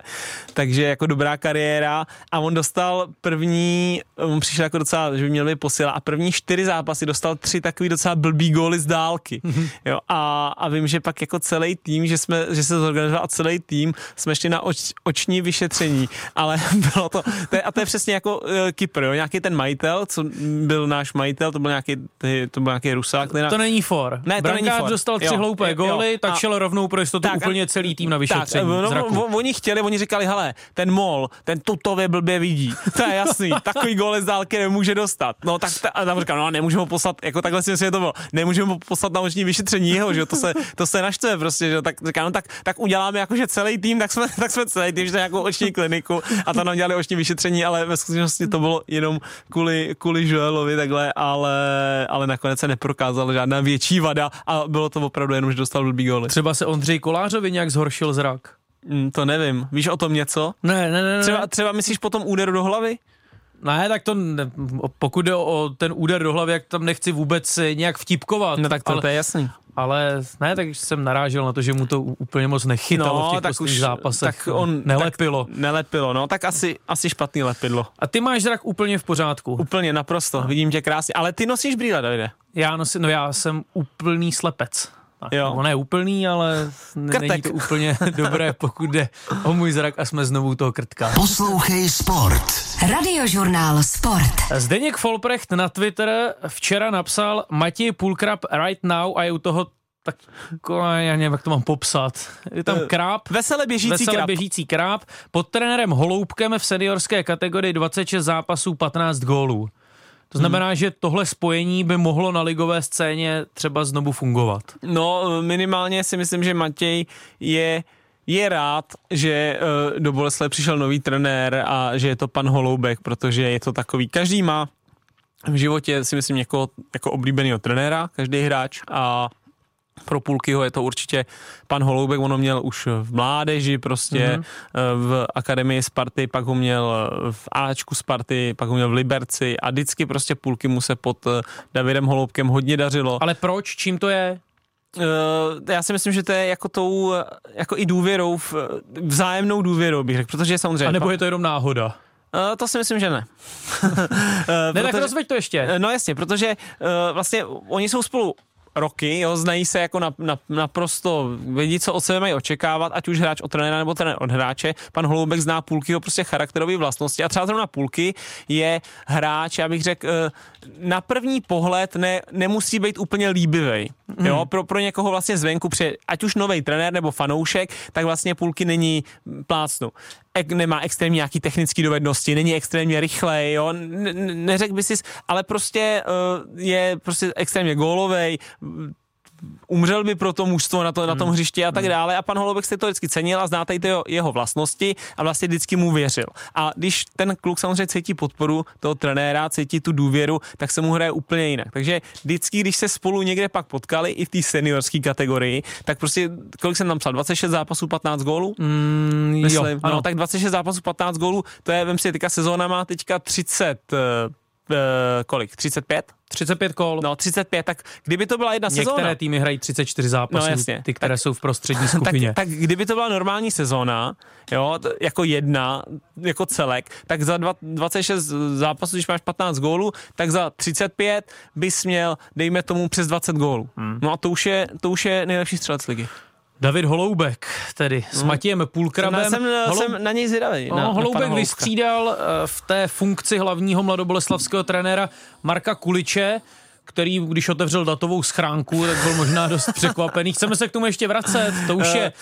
Takže jako dobrá kariéra. A on dostal první, on přišel jako docela, že by měl být posila a první čtyři zápasy dostal tři takový docela blbý góly z dálky. Jo? A, a vím, že pak jako celý tým, že, jsme, že se zorganizoval a celý tým jsme šli na oč, oční vyšetření, ale [laughs] bylo to, to je, a to je přesně jako uh, Kypr, jo? nějaký ten majitel, co byl náš majitel, to byl nějaký, to byl nějaký Rusák. který na- To není for. Ne, to není for. dostal tři Jo, hloupé jo, góly, jo. tak A- šel rovnou pro jistotu Tak, úplně celý tým na tak, vyšetření no, zraku. no, oni chtěli, oni říkali, hele, ten mol, ten tutově blbě vidí. [laughs] To je jasný, takový góly z dálky nemůže dostat. No tak ta, a tam říkám, no nemůžeme ho poslat, jako takhle si myslím, že to bylo, nemůžeme ho poslat na oční vyšetření jeho, že jo, to se, to se naštve prostě, že tak říkám, no tak, tak uděláme jakože celý tým, tak jsme, [laughs] tak jsme celý tým, že jako oční kliniku a tam nám dělali oční vyšetření, ale ve skutečnosti to bylo jenom kvůli, kvůli Joelovi takhle, ale, ale nakonec se neprokázala žádná větší vada a bylo to opravdu jenom, že dostal blbý góly. Třeba se Ondřej Kolářovi nějak zhoršil zrak. Mm, to nevím. Víš o tom něco? Ne, ne, ne. ne. Třeba, třeba myslíš potom úderu do hlavy? Ne, tak to, ne, pokud jde o ten úder do hlavy, jak tam nechci vůbec nějak vtipkovat. No tak to, ale, to je jasný. ale ne, tak jsem narážel na to, že mu to úplně moc nechytalo v těch posledních zápasech. tak on Nelepilo. Tak nelepilo, no tak asi, asi špatný lepidlo. A ty máš zrak úplně v pořádku. Úplně naprosto, vidím tě krásně. Ale ty nosíš brýle, Davide. Já, nosím, no já jsem úplný slepec. Tak, Jo. On je úplný, ale Krtek. není to úplně [laughs] dobré, pokud jde o můj zrak a jsme znovu u toho krtka. Poslouchej Sport. Radiožurnál Sport. Zdeněk Folprecht na Twitter včera napsal Matěj Pulkrab right now a je u toho tak, jako, já nevím, jak to mám popsat. Je tam Eh, kráp, Vesele běžící veselé krab. běžící kráp, pod trenérem Holoubkem v seniorské kategorii 26 zápasů, 15 gólů. To znamená, Hmm. že tohle spojení by mohlo na ligové scéně třeba znovu fungovat. No minimálně si myslím, že Matěj je je rád, že uh, do Bolesle přišel nový trenér a že je to pan Holoubek, protože je to takový, každý má v životě si myslím někoho jako oblíbeného trenéra, každý hráč a pro Pulkyho je to určitě pan Holoubek, ono měl už v mládeži prostě mm-hmm. v akademii Sparty, pak ho měl v Ačku Sparty, pak ho měl v Liberci a vždycky prostě Pulky mu se pod eh, Davidem Holoubkem hodně dařilo. Ale proč? Čím to je? Já si myslím, že to je jako tou, eh, jako i důvěrou, v, vzájemnou důvěrou bych řekl, protože samozřejmě... A nebo je to jenom náhoda? Uh, to si myslím, že ne. [laughs] Ne, tak rozveď to ještě. No jasně, protože uh, vlastně oni jsou spolu roky, jo, znají se jako na, na, naprosto, vědí, co od sebe mají očekávat, ať už hráč od trenéra nebo trenér od hráče. Pan Holoubek zná Půlkyho prostě charakterové vlastnosti a třeba zrovna Půlky je hráč, já bych řekl, eh, na první pohled ne, nemusí být úplně líbivý. Jo, pro, pro někoho vlastně zvenku, pře, ať už nový trenér nebo fanoušek, tak vlastně Půlky není plácnu. Nemá extrémně nějaký technické dovednosti, není extrémně rychlej, jo, ne, ne- neřekl by si, ale prostě uh, je prostě extrémně gólovej, umřel by pro to mužstvo na, to, na tom hřišti a tak dále. A pan Holoubek si to vždycky cenil a znáte i jeho, jeho vlastnosti a vlastně vždycky mu věřil. A když ten kluk samozřejmě cítí podporu toho trenéra, cítí tu důvěru, tak se mu hraje úplně jinak. Takže vždycky, když se spolu někde pak potkali i v té seniorské kategorii, tak prostě, kolik jsem tam psal, 26 zápasů, 15 gólů? Mm, Myslím, jo, no, ano. tak 26 zápasů, 15 gólů, to je, vem si, teďka sezóna má teďka 30, uh, kolik, 35? 35 kol. No 35, tak kdyby to byla jedna Některé sezóna, týmy hrají 34 zápasů, No, jasně. ty, které Tak- jsou v prostřední [laughs] skupině. tak, tak kdyby to byla normální sezóna, jo, jako jedna, jako celek, tak za dva, 26 zápasů, když máš 15 gólů, tak za 35 bys měl, dejme tomu, přes 20 gólů. Hmm. No a to už je, to už je nejlepší střelec ligy. David Holoubek, tedy s Matějem Půlkrabem. Jsem, Holou- jsem na něj zvědavý. No, na, na Holoubek Holoubka. vystřídal eh, v té funkci hlavního mladoboleslavského trenéra Marka Kuliče, který, když otevřel datovou schránku, tak byl možná dost [laughs] překvapený. Chceme se k tomu ještě vracet, to už je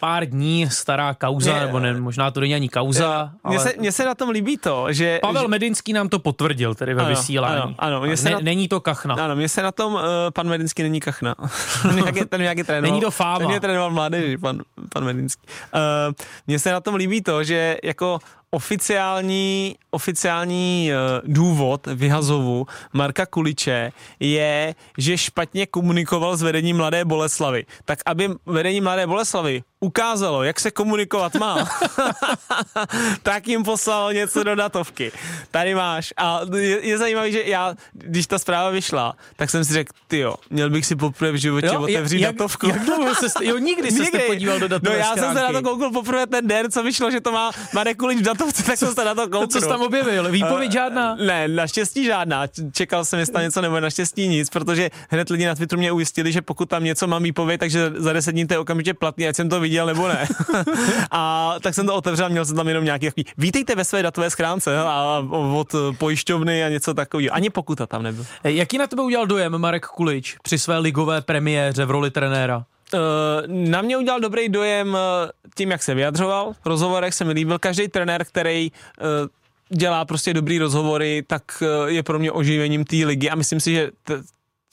pár dní stará kauza, Mě- nebo ne, možná to není ani kauza, Mně ale se, mně se na tom líbí to, že... Pavel že, Medinský nám to potvrdil tedy ve Ano, vysílání. ano, ano, mně se ne, na- Není to kachna. Ano, mně se na tom uh, pan Medinský není kachna. [laughs] ten nějaký, ten nějaký trénoval. Není to fáma. Ten mě trénoval mládeži, pan, pan Medinský. Uh, mně se na tom líbí to, že jako oficiální, oficiální uh, důvod vyhazovu Marka Kuliče je, že špatně komunikoval s vedením Mladé Boleslavy. Tak aby vedení Mladé Boleslavy ukázalo, jak se komunikovat má, [laughs] tak jim poslalo něco do datovky. Tady máš. A je, je zajímavý, že já, když ta zpráva vyšla, tak jsem si řekl, ty jo, měl bych si poprvé v životě jo, otevřít jak, datovku. Jak dlouho se, jo, nikdy se jste podíval do datové No já jsem se na to koukl poprvé ten den, co vyšlo, že to má Marek Kulič v datovce, tak jsem se na to koukl. Co jsi tam objevil? Výpověď žádná? Ne, naštěstí žádná. Čekal jsem, jestli tam něco nebo naštěstí nic, protože hned lidi na Twitteru mě ujistili, že pokud tam něco mám výpověď, takže za 10 dní to je okamžitě platný, ať jsem to viděl nebo ne. [laughs] a tak jsem to otevřel měl jsem tam jenom nějaký takový, vítejte ve své datové schránce a od pojišťovny a něco takového. Ani pokuta tam nebyl. Jaký na tebe udělal dojem Marek Kulič při své ligové premiéře v roli trenéra? Uh, na mě udělal dobrý dojem uh, tím, jak se vyjadřoval. V rozhovorech se mi líbil. Každý trenér, který dělá prostě dobrý rozhovory, tak je pro mě oživením té ligy a myslím si, že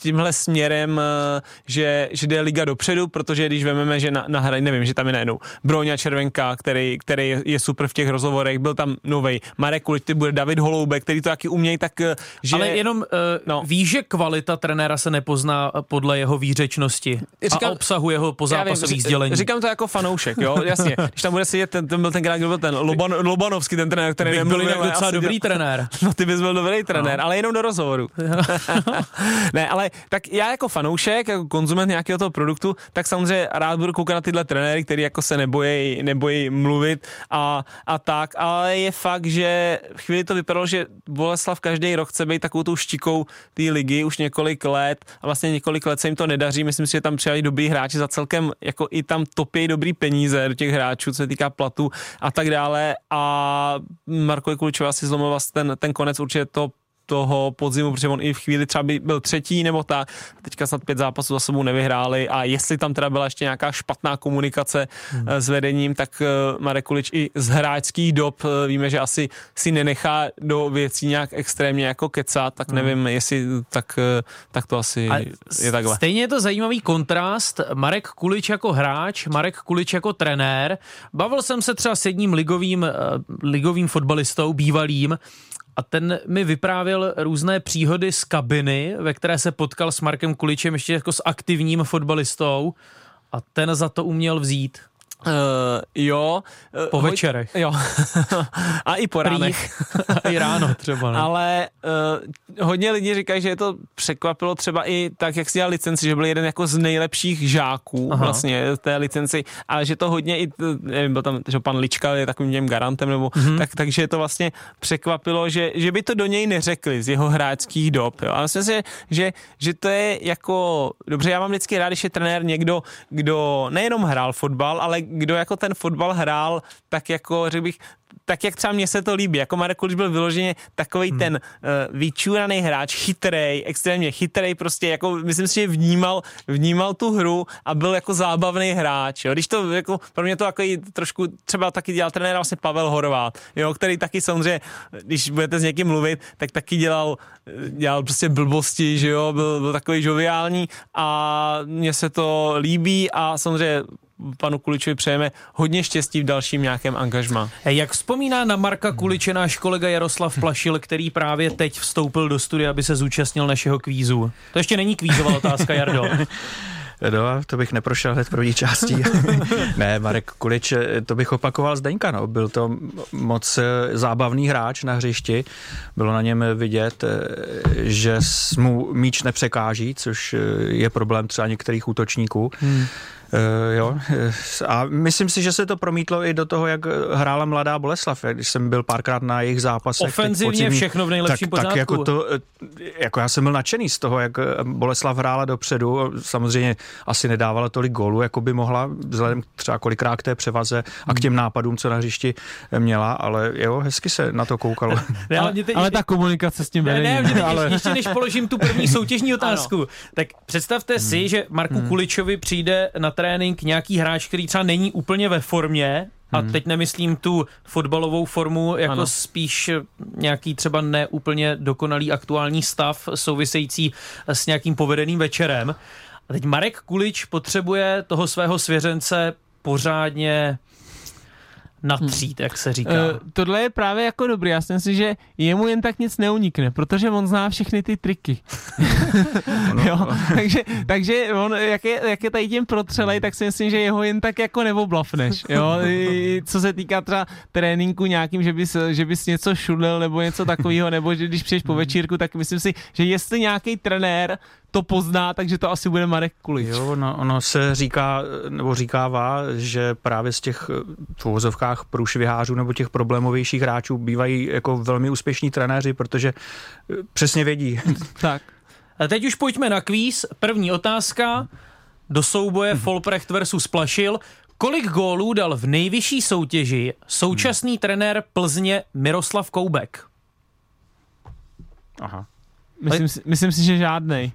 tímhle směrem, eh, že, že jde liga dopředu, protože když vememe, že na, na hraní, nevím, že tam je najednou Broňa Červenka, který, který je, super v těch rozhovorech, byl tam novej Marek Kulič, ty bude David Holoubek, který to taky umějí, tak eh, že... Ale jenom uh, no. víš, že kvalita trenéra se nepozná podle jeho výřečnosti Říkám- a obsahu jeho pozápasových sdělení. Říkám to jako fanoušek, jo, jasně. [laughs] Když tam bude sedět, ten, ten byl tenkrát, kdo byl ten Loban, Lobanovský, ten trenér, který byl jinak docela dobrý trenér. [laughs] No ty bys byl dobrý trenér, no. ale jenom do rozhovoru. [laughs] ne, ale tak já jako fanoušek, jako konzument nějakého toho produktu, tak samozřejmě rád budu koukat na tyhle trenéry, který jako se nebojí, nebojí mluvit a, a tak, ale je fakt, že v chvíli to vypadalo, že Boleslav každý rok chce být takovou tou štikou té ligy už několik let a vlastně několik let se jim to nedaří. Myslím si, že tam přijali dobrý hráči za celkem, jako i tam topí dobrý peníze do těch hráčů, co se týká platu a tak dále a Marko Kuličová si zlomil vlastně ten, ten konec určitě to toho podzimu, protože on i v chvíli třeba by byl třetí nebo tak, teďka snad pět zápasů za sebou nevyhráli a jestli tam teda byla ještě nějaká špatná komunikace hmm. s vedením, tak eh, Marek Kulič i z hráčských dob eh, víme, že asi si nenechá do věcí nějak extrémně jako kecat, tak nevím, jestli tak, eh, tak to asi A je takhle. Stejně je to zajímavý kontrast. Marek Kulič jako hráč, Marek Kulič jako trenér. Bavil jsem se třeba s jedním ligovým, eh, ligovým fotbalistou, bývalým, a ten mi vyprávěl různé příhody z kabiny, ve které se potkal s Markem Kuličem ještě jako s aktivním fotbalistou a ten za to uměl vzít. Uh, jo. Uh, Po večerech. Jo. [laughs] a i po ránech. [laughs] I ráno třeba. Ne? Ale uh, hodně lidí říkají, že je to překvapilo třeba i tak, jak si dělal licenci, že byl jeden jako z nejlepších žáků Aha. vlastně té licenci, ale že to hodně i, nevím, byl tam, že pan Lička je takovým těm garantem, nebo mm-hmm. tak, takže to vlastně překvapilo, že, že by to do něj neřekli z jeho hráčských dob. Jo. A myslím si, že, že to je jako, dobře, já mám vždycky rád, když je trenér někdo, kdo nejenom hrál fotbal, ale kdo jako ten fotbal hrál, tak jako, řekl bych, tak jak třeba mně se to líbí, jako Marek Kulič byl vyloženě takový hmm. ten uh, vyčúraný hráč, chytrej, extrémně chytrej, prostě jako myslím si, že vnímal, vnímal tu hru a byl jako zábavný hráč, jo. Když to jako, pro mě to takový trošku třeba taky dělal trenér vlastně Pavel Horvát, jo, který taky samozřejmě, když budete s někým mluvit, tak taky dělal, dělal prostě blbosti, že jo, byl, byl takový žoviální a mně se to líbí a samozřejmě panu Kuličovi přejeme hodně štěstí v dalším nějakém angažmá. Jak vzpomíná na Marka Kuliče náš kolega Jaroslav Plašil, který právě teď vstoupil do studia, aby se zúčastnil našeho kvízu? To ještě není kvízová otázka, Jardo. [laughs] No, to bych neprošel hned první částí. [laughs] ne, Marek Kulič, to bych opakoval Zdeňka, no. Byl to moc zábavný hráč na hřišti. Bylo na něm vidět, že mu míč nepřekáží, což je problém třeba některých útočníků. Hmm. Uh, jo. A myslím si, že se to promítlo i do toho, jak hrála mladá Boleslav. Když jsem byl párkrát na jejich zápasech. Ofenzivně podzimní, všechno v nejlepším tak, tak jako to, jako já jsem byl nadšený z toho, jak Boleslav hrála dopředu. Samozřejmě asi nedávala tolik gólů, jako by mohla, vzhledem třeba kolikrát k té převaze a k těm hmm. nápadům, co na hřišti měla, ale jo, hezky se na to koukalo. [laughs] ne, ale, teď, ale ta komunikace s tím vedením. Ne, ne, ale... ještě než položím tu první soutěžní [laughs] otázku, ano. tak představte hmm. si, že Marku hmm. Kuličovi přijde na trénink nějaký hráč, který třeba není úplně ve formě, a hmm. teď nemyslím tu fotbalovou formu, jako ano. spíš nějaký třeba neúplně dokonalý aktuální stav související s nějakým povedeným večerem. A teď Marek Kulič potřebuje toho svého svěřence pořádně natřít, jak se říká. Uh, tohle je právě jako dobrý, já si myslím, že jemu jen tak nic neunikne, protože on zná všechny ty triky. [laughs] jo, takže, takže on, jak je, jak je tady tím protřelej, tak si myslím, že jeho jen tak jako neoblafneš. Jo, [laughs] I, co se týká třeba tréninku nějakým, že bys, že bys něco šudl nebo něco takového, nebo že když přijdeš po večírku, tak myslím si, že jestli nějaký trenér to pozná, takže to asi bude Marek Kulič. Jo, no, ono se říká, nebo říkává, že právě z těch v uvozovkách průšvihářů nebo těch problémovějších hráčů bývají jako velmi úspěšní trenéři, protože eh, přesně vědí. [laughs] tak. A teď už pojďme na kvíz. První otázka. Do souboje hmm. Folprecht versus Plašil. Kolik gólů dal v nejvyšší soutěži současný hmm. trenér Plzně Miroslav Koubek? Aha. Myslím, si, myslím si, že žádnej.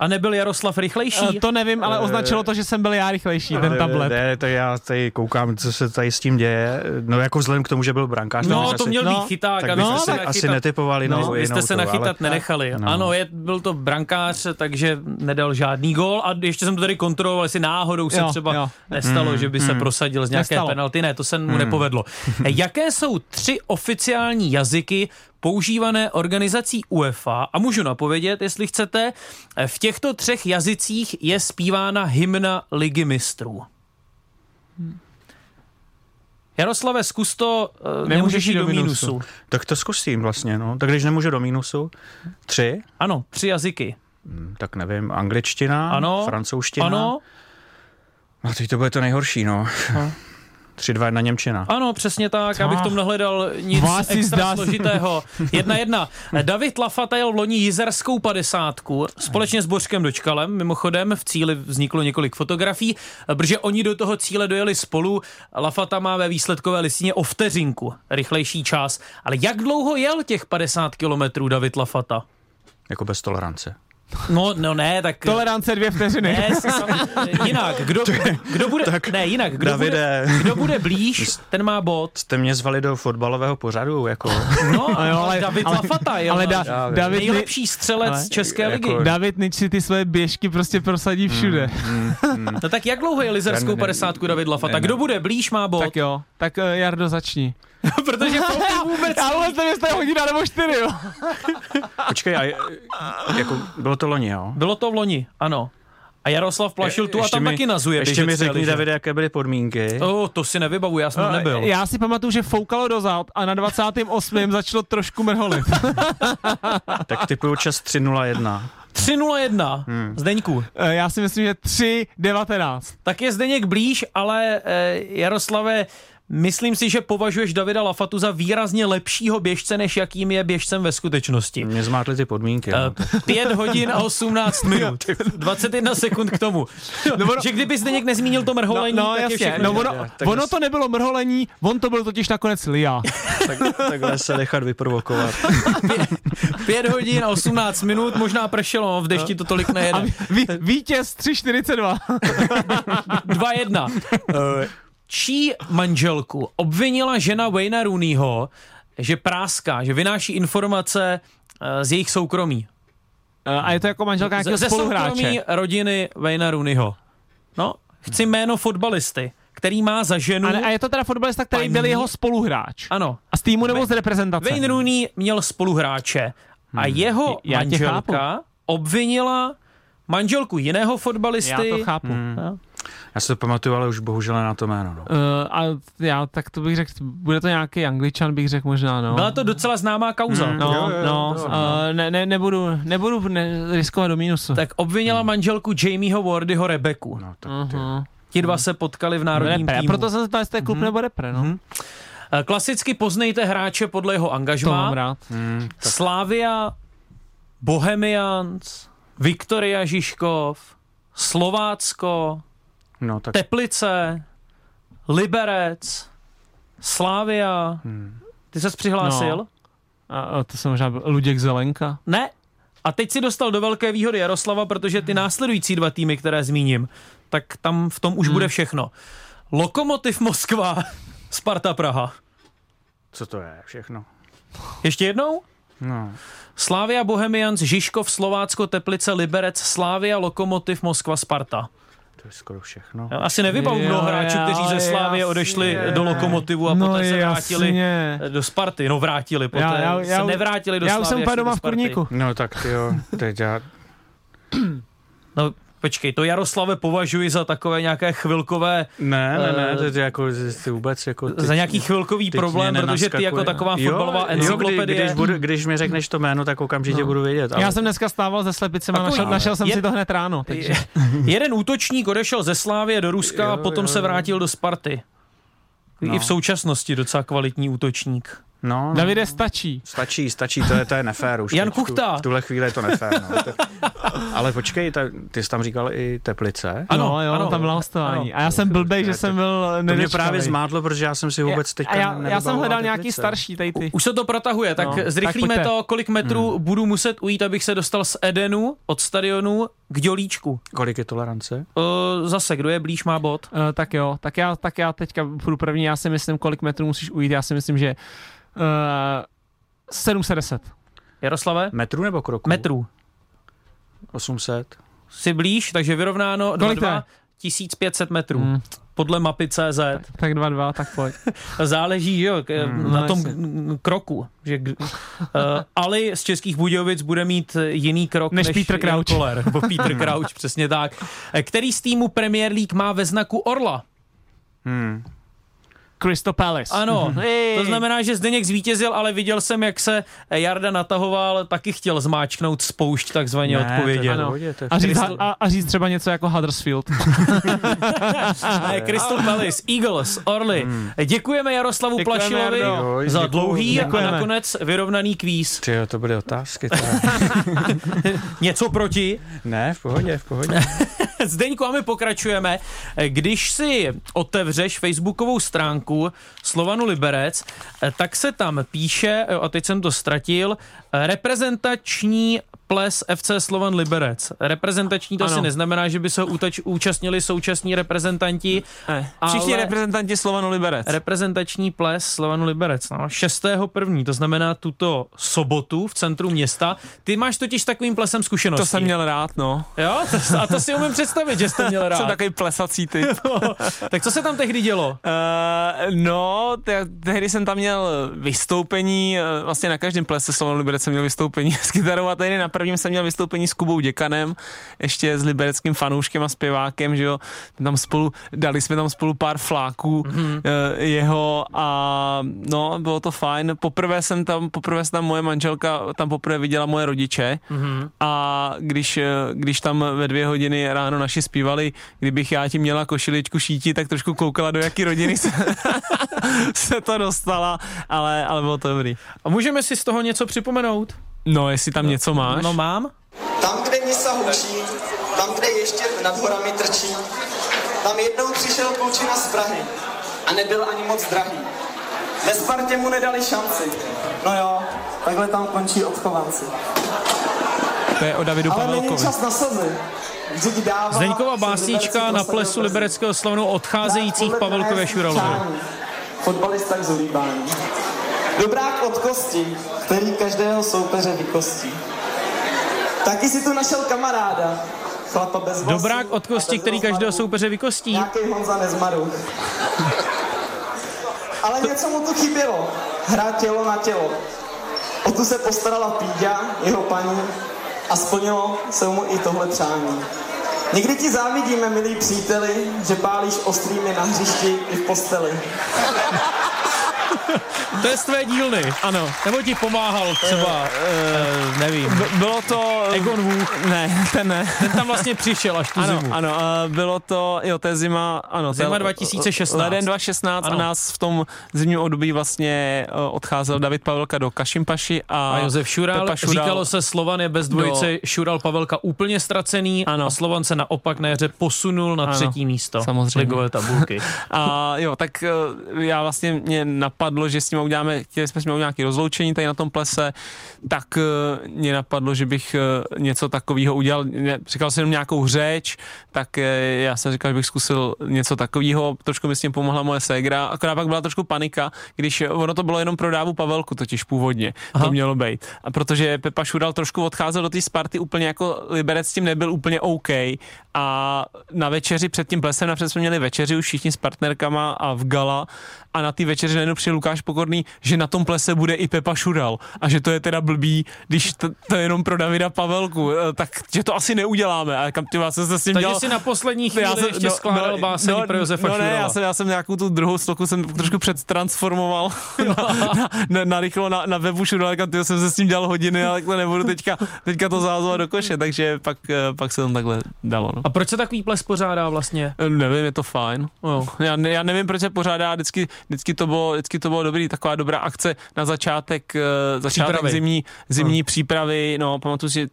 A nebyl Jaroslav rychlejší? Uh, to nevím, ale označilo to, že jsem byl já rychlejší, ten tablet. Ne, to já tady koukám, co se tady s tím děje. No jako vzhledem k tomu, že byl brankář. No, to měl být no, chyták. Tak no, se asi netypovali no, no, vy jste se nachytat ale... nenechali. No. Ano, je, byl to brankář, takže nedal žádný gól a ještě jsem to tady kontroloval, jestli náhodou se jo, třeba jo. nestalo, mm, že by mm, se prosadil z nějaké nestalo. penalty. Ne, to se mu mm. nepovedlo. [laughs] Jaké jsou tři oficiální jazyky používané organizací UEFA a můžu napovědět, jestli chcete, v těchto třech jazycích je zpívána hymna Ligy mistrů. Jaroslave, zkus to, uh, nemůžeš jít do mínusu. minusu. Tak to zkusím vlastně, no. Tak když nemůžu do mínusu, tři? Ano, tři jazyky. Hmm, tak nevím, angličtina, ano, francouzština. Ano. A teď to bude to nejhorší, no. no. [laughs] 3-2 na Němčina. Ano, přesně tak, abych tomu nehledal nic Vás extra složitého. [laughs] Jedna jedna. David Lafata jel v loni jizerskou padesátku společně s Bořkem Dočkalem. Mimochodem v cíli vzniklo několik fotografií, protože oni do toho cíle dojeli spolu. Lafata má ve výsledkové listině o vteřinku rychlejší čas. Ale jak dlouho jel těch 50 kilometrů David Lafata? Jako bez tolerance. No, no ne, tak... Tolerance dvě vteřiny. Ne, jinak, kdo, kdo bude... Tak, ne, jinak, kdo Davide. bude, kdo bude blíž, ten má bod. Jste mě zvali do fotbalového pořadu, jako... No, jo, [laughs] ale, David ale, Lafata, jo. Ale da, David, nejlepší střelec ale, České jako, ligy. David Nič si ty své běžky prostě prosadí hmm, všude. Mm, mm, mm. no tak jak dlouho je [laughs] lizerskou 50 David Lafata? Kdo bude blíž, má bod. Tak jo, tak uh, Jardo začni. [laughs] Protože [laughs] vůbec... Já vůbec nevím, jestli je hodina nebo čtyři, jo. [laughs] Počkej, a jako, bylo to loni, jo? Bylo to v loni, ano. A Jaroslav Plašil tu a tam mi, taky nazuje. Ještě mi řekni, Davide, jaké byly podmínky. Oh, to si nevybavu, já jsem no, nebyl. Já si pamatuju, že foukalo dozad a na 28. začalo trošku mrholit. tak typuju čas 3.01. 3.01. Hmm. Zdeňku. Eh, já si myslím, že 3.19. Tak je Zdeněk blíž, ale eh, Jaroslave, Myslím si, že považuješ Davida Lafatu za výrazně lepšího běžce, než jakým je běžcem ve skutečnosti. Mě zmátly ty podmínky. No. [laughs] 5 hodin a 18 [laughs] minut. 21 sekund k tomu. No ono- že kdyby zde někdo nezmínil to mrholení, no, no tak je jasně, všechno no ono, Tak ono to nebylo mrholení, on to byl totiž nakonec Lia. [laughs] tak, takhle se nechat vyprovokovat. 5 hodin a 18 minut, možná pršelo, no, v dešti to tolik nejede. ví, vítěz 3,42. 2-1. Eh, Čí manželku obvinila žena Wayna Rooneyho, že práská, že vynáší informace eh, z jejich soukromí. A je to jako manželka nějakého Ze spoluhráče. soukromí rodiny Wayna Rooneyho. No, chci jméno fotbalisty, který má za ženu... A, ne- a je to teda fotbalista, který Paní? byl jeho spoluhráč. Ano, A z týmu nebo z reprezentace? Wayne Rooney měl spoluhráče a jeho Já manželka obvinila manželku jiného Já fotbalisty. to chápu. Hmm. No. Já si to pamatuju, ale už bohužel na to jméno. No. Uh, a já tak to bych řekl, bude to nějaký angličan, bych řekl možná, no. Byla to docela známá kauza. Mm. No, Jo, jo, no, jo, uh, ne, ne, nebudu, nebudu ne, riskovat do mínusu. Tak obvinila manželku Jamieho Wardyho Rebeku. no tak ty. uh-huh. Ti dva se potkali v národním repre, týmu. proto jsem se ptal, jestli to je klub nebo repre, no. Eh, Klasicky poznejte hráče podle jeho To mám angažmá. rád. Hmm, Slavia, Bohemians, Viktoria Žižkov, Slovácko, no tak Teplice, Liberec, Slávia. Hmm. Ty ses přihlásil? No. A, a to jsem možná byl Luděk Zelenka. Ne. A teď si dostal do velké výhody Jaroslava, protože ty následující dva týmy, které zmíním, tak tam v tom už Hmm. bude všechno. Lokomotiv Moskva, [laughs] Sparta Praha. co to je všechno? Ještě jednou? No. Slávia Bohemians, Žižkov, Slovácko, Teplice, Liberec, Slávia, Lokomotiv, Moskva, Sparta. To je skoro všechno. Já asi nevybavu mnoho hráčů, kteří ze jasně. odešli do Lokomotivu a No poté se jasně. vrátili do Sparty. No vrátili, poté Já- já- já se nevrátili do Já Slávie. už jsem úplně doma v kurníku. No tak ty jo, teď já... No počkej, to Jaroslave považuji za takové nějaké chvilkové, Ne, ne, ne, Eh, teď jako ty vůbec jako... Teď, za nějaký chvilkový problém, protože ty jako taková Jo, fotbalová jo, encyklopedie. Kdy, když, budu, když mi řekneš to jméno, tak okamžitě No. budu vědět. Ale... Já jsem dneska stával ze slepicem a Takový- našel, našel jsem je- si to hned ráno. Takže. [laughs] Jeden útočník odešel ze Slávie do Ruska Jo, a potom jo, se jo. vrátil do Sparty. No. I v současnosti docela kvalitní útočník. No, no. Davide stačí. Stačí, stačí, to je, to je nefér už. [laughs] Jan teď v tu- Kuchta. V tuhle chvíli je to nefér. No. To- Ale počkej, ta, ty jsi tam říkal i Teplice? Ano, no, jo, ano. tam bylo hostování. A já jsem blbej, že To- jsem byl To mě právě zmátlo, protože já jsem si vůbec teďka a já, já jsem hledal nějaký Teplice. starší tady ty. Už se to protahuje, tak No, no, tak zrychlíme pojďte. to, kolik metrů hmm. budu muset ujít, abych se dostal z Edenu od stadionu k Dělíčku. Kolik je tolerance? Uh, zase, kdo je blíž, má bod. Uh, tak jo, tak já, tak já teďka budu první, já si myslím, kolik metrů musíš ujít, já si myslím, že uh, 710. Jaroslave? Metrů nebo kroku? Metrů. 800. Jsi blíž, takže vyrovnáno Kolik to 2 je? 1500 metrů. Hmm. Podle mapy CZ. Tak 2-2, tak pojď. [laughs] Záleží jo, k- Hmm. na No, tom jasně. kroku. Že, uh, Ali z Českých Budějovic bude mít jiný krok Než než, Peter Crouch. Koller, nebo [laughs] Peter Crouch, přesně tak. Eh, Který z týmu Premier League má ve znaku Orla? Hmm. Crystal Palace. Ano, Hey. to znamená, že Zdeněk zvítězil, ale viděl jsem, jak se Jarda natahoval, taky chtěl zmáčknout spoušť takzvaně Ne, v Ano. A říct, a, a říct třeba něco jako Huddersfield. [laughs] Ne, Crystal Palace, Eagles, Orly. Děkujeme Jaroslavu Děkujeme, Plašilovi Jardo. Za dlouhý Děkujeme. a nakonec vyrovnaný kvíz. Ty jo, to byly otázky. [laughs] Něco proti? ne, v pohodě, v pohodě. [laughs] Zdeňku, a my pokračujeme. Když si otevřeš facebookovou stránku Slovanu Liberec, tak se tam píše, a teď jsem to ztratil, reprezentační ples FC Slovan Liberec. Reprezentační to Ano. asi neznamená, že by se útač, účastnili současní reprezentanti. Ne, všichni Ale- reprezentanti Slovanu Liberec. Reprezentační ples Slovanu Liberec. No, 6. první, to znamená tuto sobotu v centru města. Ty máš totiž takovým plesem zkušenosti. to jsem měl rád, no. Jo? To, a to si umím představit, že jste měl [laughs] rád. Jsem takový plesací typ. [laughs] tak co se tam tehdy dělo? Uh, no, te- tehdy jsem tam měl vystoupení, uh, vlastně na každém plese Slovan Liberec jsem měl vystoupení [laughs] s kytarou a tehdy na prvním jsem měl vystoupení s Kubou Děkanem, ještě s libereckým fanouškem a zpěvákem, že jo, tam spolu, dali jsme tam spolu pár fláků mm-hmm. jeho a no, bylo to fajn. Poprvé jsem tam, poprvé jsem tam moje manželka tam poprvé viděla moje rodiče Mm-hmm. a když, eh, když tam ve dvě hodiny ráno naši zpívali, kdybych já ti měla košiličku šíti, tak trošku koukala do jaký rodiny jsem, [laughs] se to dostala, ale, ale bylo to dobrý. A můžeme si z toho něco připomenout? No, jestli tam něco máš. No mám. Tam, kde nisa hučí, tam, kde ještě nad horami trčí, tam jednou přišel klučina z Prahy a nebyl ani moc drahý. Ve Spartě mu nedali šanci. No jo, takhle tam končí odchovanci. To je o Davidu Ale není Pavelkovi. čas na slzy. Dává se básnička na plesu libereckého slavnou odcházejících Šuralovi. přání. Fotbalista k zolíbání. Dobrák od kosti, který každého soupeře vykostí. Taky si tu našel kamaráda. Chlapa bez vlasů Dobrák od kosti, který rozmaru. každého soupeře vykostí. Nějaký Honza Nezmaru. Ale něco mu tu chybělo. Hra tělo na tělo. O tu se postarala Píďa, jeho paní, a splnilo se mu i tohle přání. Někdy ti závidíme, milí příteli, že pálíš ostrými na hřišti i v posteli. To je z tvé dílny. Ano. Nebo ti pomáhal třeba, uh, nevím, B- bylo to... Egon Vůch. Ne, ten ne. Ten tam vlastně přišel až tu Ano, zimu. ano, uh, bylo to, jo, to je zima, ano. Zima to je 2016. Leden 2016 Ano. a nás v tom zimním období vlastně uh, odcházel David Pavelka do Kašimpaši a, A Josef Šural, Pepa Šural říkalo se Slovan je bez dvojice, No. Šural Pavelka úplně ztracený Ano. a Slovan se naopak na jaře posunul na Ano, třetí místo samozřejmě. ligové tabulky. [laughs] A jo, tak eh, já vlastně mě napadlo, že s ním uděláme, chtěli jsme s ním nějaké rozloučení tady na tom plese, tak eh, mě napadlo, že bych eh, něco takového udělal. Mě- Říkal jsem jenom nějakou řeč, tak eh, já jsem říkal, že bych zkusil něco takového. Trošku mi s tím pomohla moje ségra, akorát pak byla trošku panika, když ono to bylo jenom pro Dávu Pavelku totiž původně. Aha. To mělo být. A protože Pepa Šural trošku odcházel do té Sparty úplně jako Liberec s tím nebyl úplně OK a na večeři před tím plesem napřed jsme měli večeři už všichni s partnerkama a v gala a na té večeři najednou přijel Lukáš Pokorný, že na tom plese bude i Pepa Šural a že to je teda blbý, když to, to je jenom pro Davida Pavelku, eh, tak že to asi neuděláme. A kam ty vás jsem se s tím Takže dělal... si na poslední chvíli ještě skládal báseň pro Josefa no, ne, Šurala. já jsem, já jsem nějakou tu druhou sloku jsem trošku předtransformoval [laughs] na, na, na, na, rychlo na, na webu Šurala, kam tyjo, jsem se s tím dělal hodiny, ale takhle nebudu teďka, teďka to zázovat do koše, takže pak, eh, pak se tam takhle dalo. No. A proč se takový ples pořádá vlastně? Eh, Nevím, je to fajn. Jo. Já, ne, já nevím, proč se pořádá, vždycky, vždycky, to bylo, vždycky to bylo dobrý, taková dobrá akce na začátek, eh, začátek Přípravy. zimní, zimní přípravy, no pamatuju si,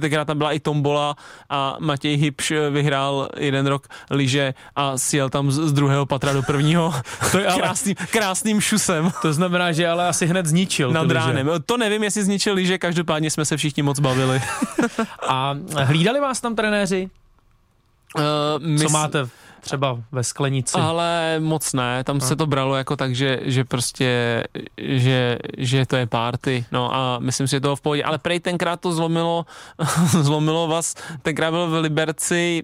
tenkrát tam byla i tombola a Matěj Hybš eh, vyhrál jeden rok lyže a sjel tam z, z druhého patra do prvního [laughs] to je ale- krásným, krásným šusem To znamená, že ale asi hned zničil. nad ránem. To nevím, jestli zničil lyže, každopádně jsme se všichni moc bavili. [laughs] A hlídali vás tam trenéři? Uh, my Co máte třeba ve sklenici? Ale moc ne, tam se to bralo jako tak, že, že prostě, že, že to je party, no a myslím si, že to v pohodě, ale prej tenkrát to zlomilo, [laughs] zlomilo vás, tenkrát byl v Liberci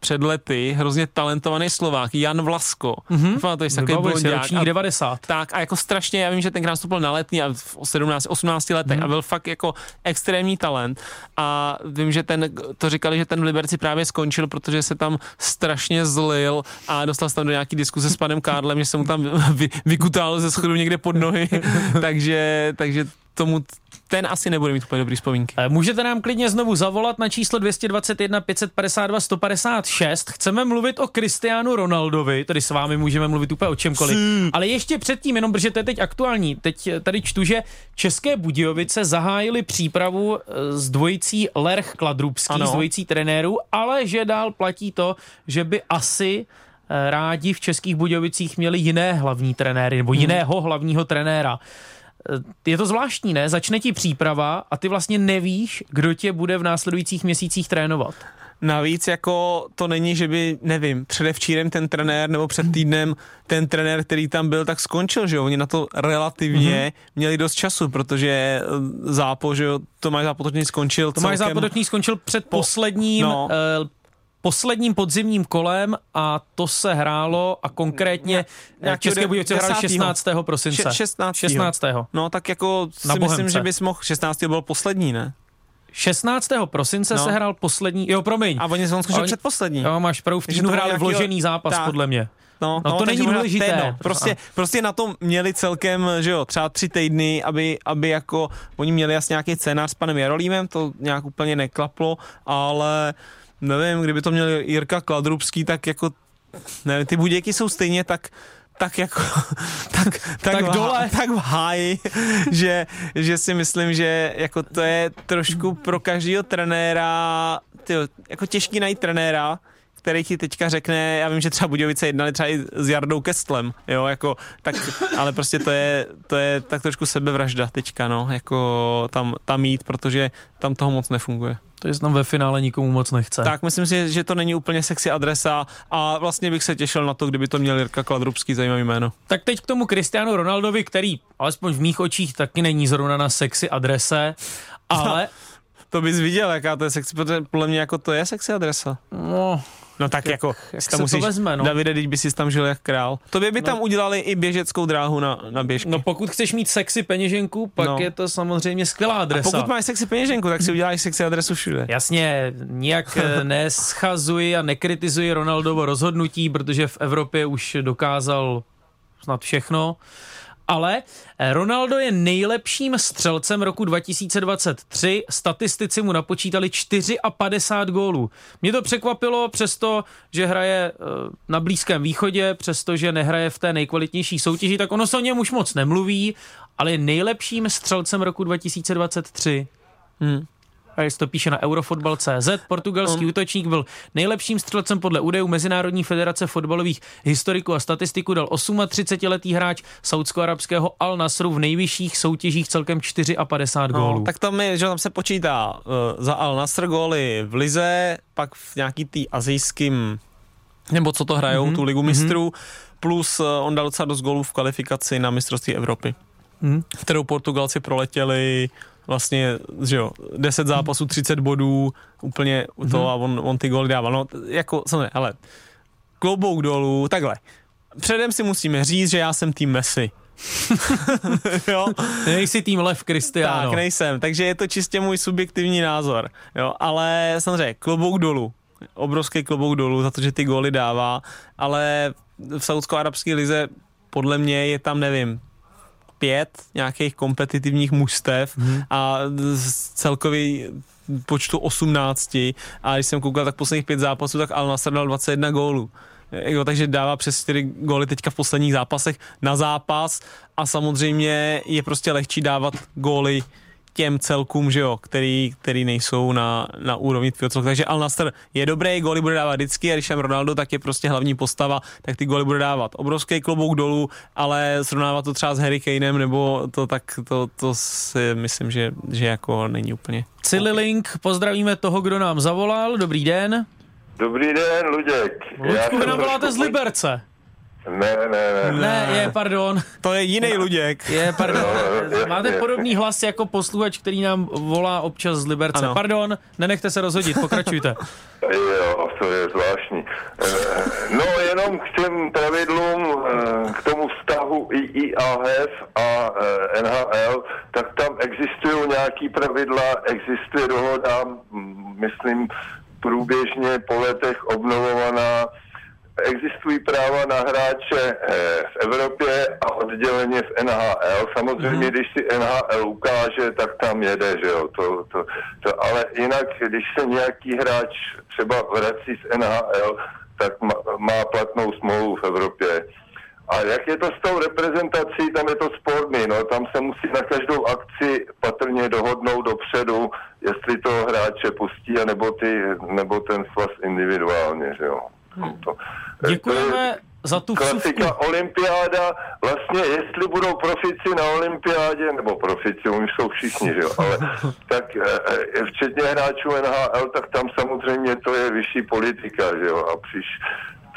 před lety hrozně talentovaný Slovák, Jan Vlasko. Mm-hmm. Pamatuješ, si, takový A- 90. tak a jako strašně, já vím, že tenkrát vstoupil na letní a v 17, 18 letech a byl fakt jako extrémní talent a vím, že ten, to říkali, že ten v Liberci právě skončil, protože se tam strašně zlil a dostal se tam do nějaký diskuse s panem Kárlem, že se mu tam [laughs] vy, vykutal ze schodu někde pod nohy, [laughs] takže, takže tomu ten asi nebude mít úplně dobrý vzpomínky. Eh, Můžete nám klidně znovu zavolat na číslo 221 552 156. Chceme mluvit o Cristianu Ronaldovi, tedy s vámi můžeme mluvit úplně o čemkoliv. Ale ještě předtím, jenom protože to je teď aktuální, teď eh, tady čtu, že České Budějovice zahájili přípravu eh, s dvojicí Lerch Kladrubský, Ano. s dvojicí trenérů, ale že dál platí to, že by asi eh, rádi v Českých Budějovicích měli jiné hlavní trenéry, nebo jiného hlavního trenéra. Eh, Je to zvláštní, ne? Začne ti příprava a ty vlastně nevíš, kdo tě bude v následujících měsících trénovat. Navíc jako to není, že by, nevím, předevčírem ten trenér nebo před týdnem ten trenér, který tam byl, tak skončil, že jo? Oni na to relativně mm-hmm. měli dost času, protože eh, Zápo, že jo, Tomáš Zápotočný skončil Tomáš celkem... Zápotočný skončil před posledním, no. no. Posledním podzimním kolem a to se hrálo a konkrétně Ně- nějakého České Budějovice hráli 10. 16. prosince. Še- 16. 16. No tak jako si Na myslím, Bohemce. že bys mohl, 16. byl poslední, ne? 16. prosince No. se hrál poslední, jo promiň. A oni jsou skončili Oni- předposlední. Jo, máš pravdu, v týdnu to hráli nějakýho- vložený zápas, tak. podle mě. No, No, to takže není důležité. Jedno. Prostě, prostě na tom měli celkem, že jo, třeba tři týdny, aby, aby jako, oni měli asi nějaký scénář s panem Jarolímem, to nějak úplně neklaplo, ale nevím, kdyby to měl Jirka Kladrubský, tak jako, nevím, ty budějky jsou stejně tak tak jako, [laughs] tak, tak, Tak v, dole. tak v háji, [laughs] že, že si myslím, že jako to je trošku pro každého trenéra, tyjo, jako těžký najít trenéra, který ti teďka řekne, já vím, že třeba Budějovice jednali třeba i s Jardou Kestlem, jo, jako, tak, ale prostě to je, to je tak trošku sebevražda teďka, no, jako tam, tam jít, protože tam toho moc nefunguje. To je tam ve finále nikomu moc nechce. Tak myslím si, že to není úplně sexy adresa a vlastně bych se těšil na to, kdyby to měl Jirka Kladrubský, zajímavý jméno. Tak teď k tomu Cristiano Ronaldovi, který alespoň v mých očích taky není zrovna na sexy adrese, ale [laughs] To bys viděl, jaká to je sexy, protože podle mě jako to je sexy adresa. no, No tak jako, jak tam to musíš, vezme, no? Davide, teď by si tam žil jak král. Tobě by tam udělali i běžeckou dráhu na, na běžky. no pokud chceš mít sexy peněženku, pak No. je to samozřejmě skvělá adresa. Pokud máš sexy peněženku, tak si uděláš sexy adresu všude. [laughs] Jasně, nijak eh, [laughs] neschazuji a nekritizuji Ronaldovo rozhodnutí, protože v Evropě už dokázal snad všechno. Ale eh, Ronaldo je nejlepším střelcem roku 2023. Statistici mu napočítali 54 gólů. Mě to překvapilo, přesto, že hraje eh, na Blízkém východě, přestože nehraje v té nejkvalitnější soutěži, tak ono se o něm už moc nemluví, ale je nejlepším střelcem roku 2023. Hmm. A se to píše na Eurofotbal.cz, portugalský útočník byl nejlepším střelcem podle údajů Mezinárodní federace fotbalových historiků a statistiků, dal 38-letý hráč saudsko-arabského Al Nasru v nejvyšších soutěžích celkem 54 gólů. No, tak tam, je, že tam se počítá uh, za Al Nasr góly v Lize, pak v nějaký tý azijským, nebo co to hrajou, Mhm, mm-hmm. tu ligu mistrů, plus uh, on dal docela dost gólů v kvalifikaci na mistrovství Evropy, Mhm. kterou Portugalci proletěli vlastně, že jo, 10 zápasů, 30 bodů, úplně to Mhm. a on, on ty góly dával. No, jako, samozřejmě, ale klobouk dolů, takhle. Předem si musíme říct, že já jsem tým Messi. [laughs] jo, Nejsi tým Lev Cristiano. tak, nejsem, takže je to čistě můj subjektivní názor, jo, ale samozřejmě klobouk dolů, obrovský klobouk dolů za to, že ty góly dává, ale v saudsko-arabské lize podle mě je tam, nevím, pět nějakých kompetitivních mužstev hmm. a celkový počtu 18 a když jsem koukal tak posledních pět zápasů, tak Al Nassr dal 21 gólů. Jo, takže dává přes 4 góly teďka v posledních zápasech na zápas a samozřejmě je prostě lehčí dávat góly těm celkům, že jo, který, který nejsou na, na úrovni tvého celku. Takže Al Nassr je dobrý, góly bude dávat vždycky a když je Ronaldo, tak je prostě hlavní postava, tak ty góly bude dávat. Obrovský klobouk dolů, ale srovnávat to třeba s Harry Kanem nebo to, tak to, to si myslím, že, že jako není úplně. Cili Link, pozdravíme toho, kdo nám zavolal. Dobrý den. Dobrý den, Luděk. Já Luďku, vy jsem nám voláte z Liberce. Ne, ne, ne. Ne, je, pardon. To je jiný Luděk. Je, pardon. No, Máte je. podobný hlas jako posluchač, který nám volá občas z Liberce. Ano. Pardon, nenechte se rozhodit, pokračujte. Jo, to je zvláštní. Eh, No, jenom k těm pravidlům, eh, k tomu vztahu IIAF a eh, NHL, tak tam existují nějaký pravidla, existuje dohoda, myslím, průběžně po letech obnovovaná, existují práva na hráče eh, v Evropě a odděleně v NHL. Samozřejmě, když si NHL ukáže, tak tam jede, že jo. To, to, to, ale jinak, když se nějaký hráč třeba vrací z NHL, tak má, má platnou smlouvu v Evropě. A jak je to s tou reprezentací, tam je to sporný, no, tam se musí na každou akci patrně dohodnout dopředu, jestli to hráče pustí, anebo, ty, nebo ten svaz individuálně, že jo. To, Děkujeme za tu vsuvku. Klasika olympiáda, vlastně jestli budou profici na olympiádě, nebo profici, oni jsou všichni, že jo, ale [laughs] tak eh, eh, včetně hráčů NHL, tak tam samozřejmě to je vyšší politika, že jo, a příš,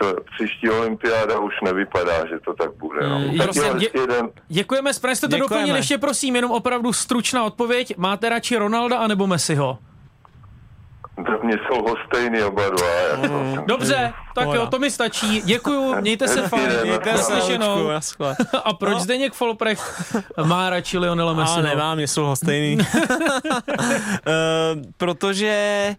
to, příští olympiáda už nevypadá, že to tak bude. No. Mm, Tak prosím, dě- jeden, Děkujeme, správně jste to Děkujeme. doplnil. Ještě prosím, jenom opravdu stručná odpověď. Máte radši Ronalda anebo Messiho? To mě jsou hostejný oba dva. Jako. Dobře, tak Pohoda. jo, to mi stačí. Děkuju, [laughs] mějte se fajn. Mějte naslyšenou. naschle. [laughs] A proč Zdeněk Folprecht má radši Lionela A Messiho? nemám, jsou hostejný. uh, [laughs] protože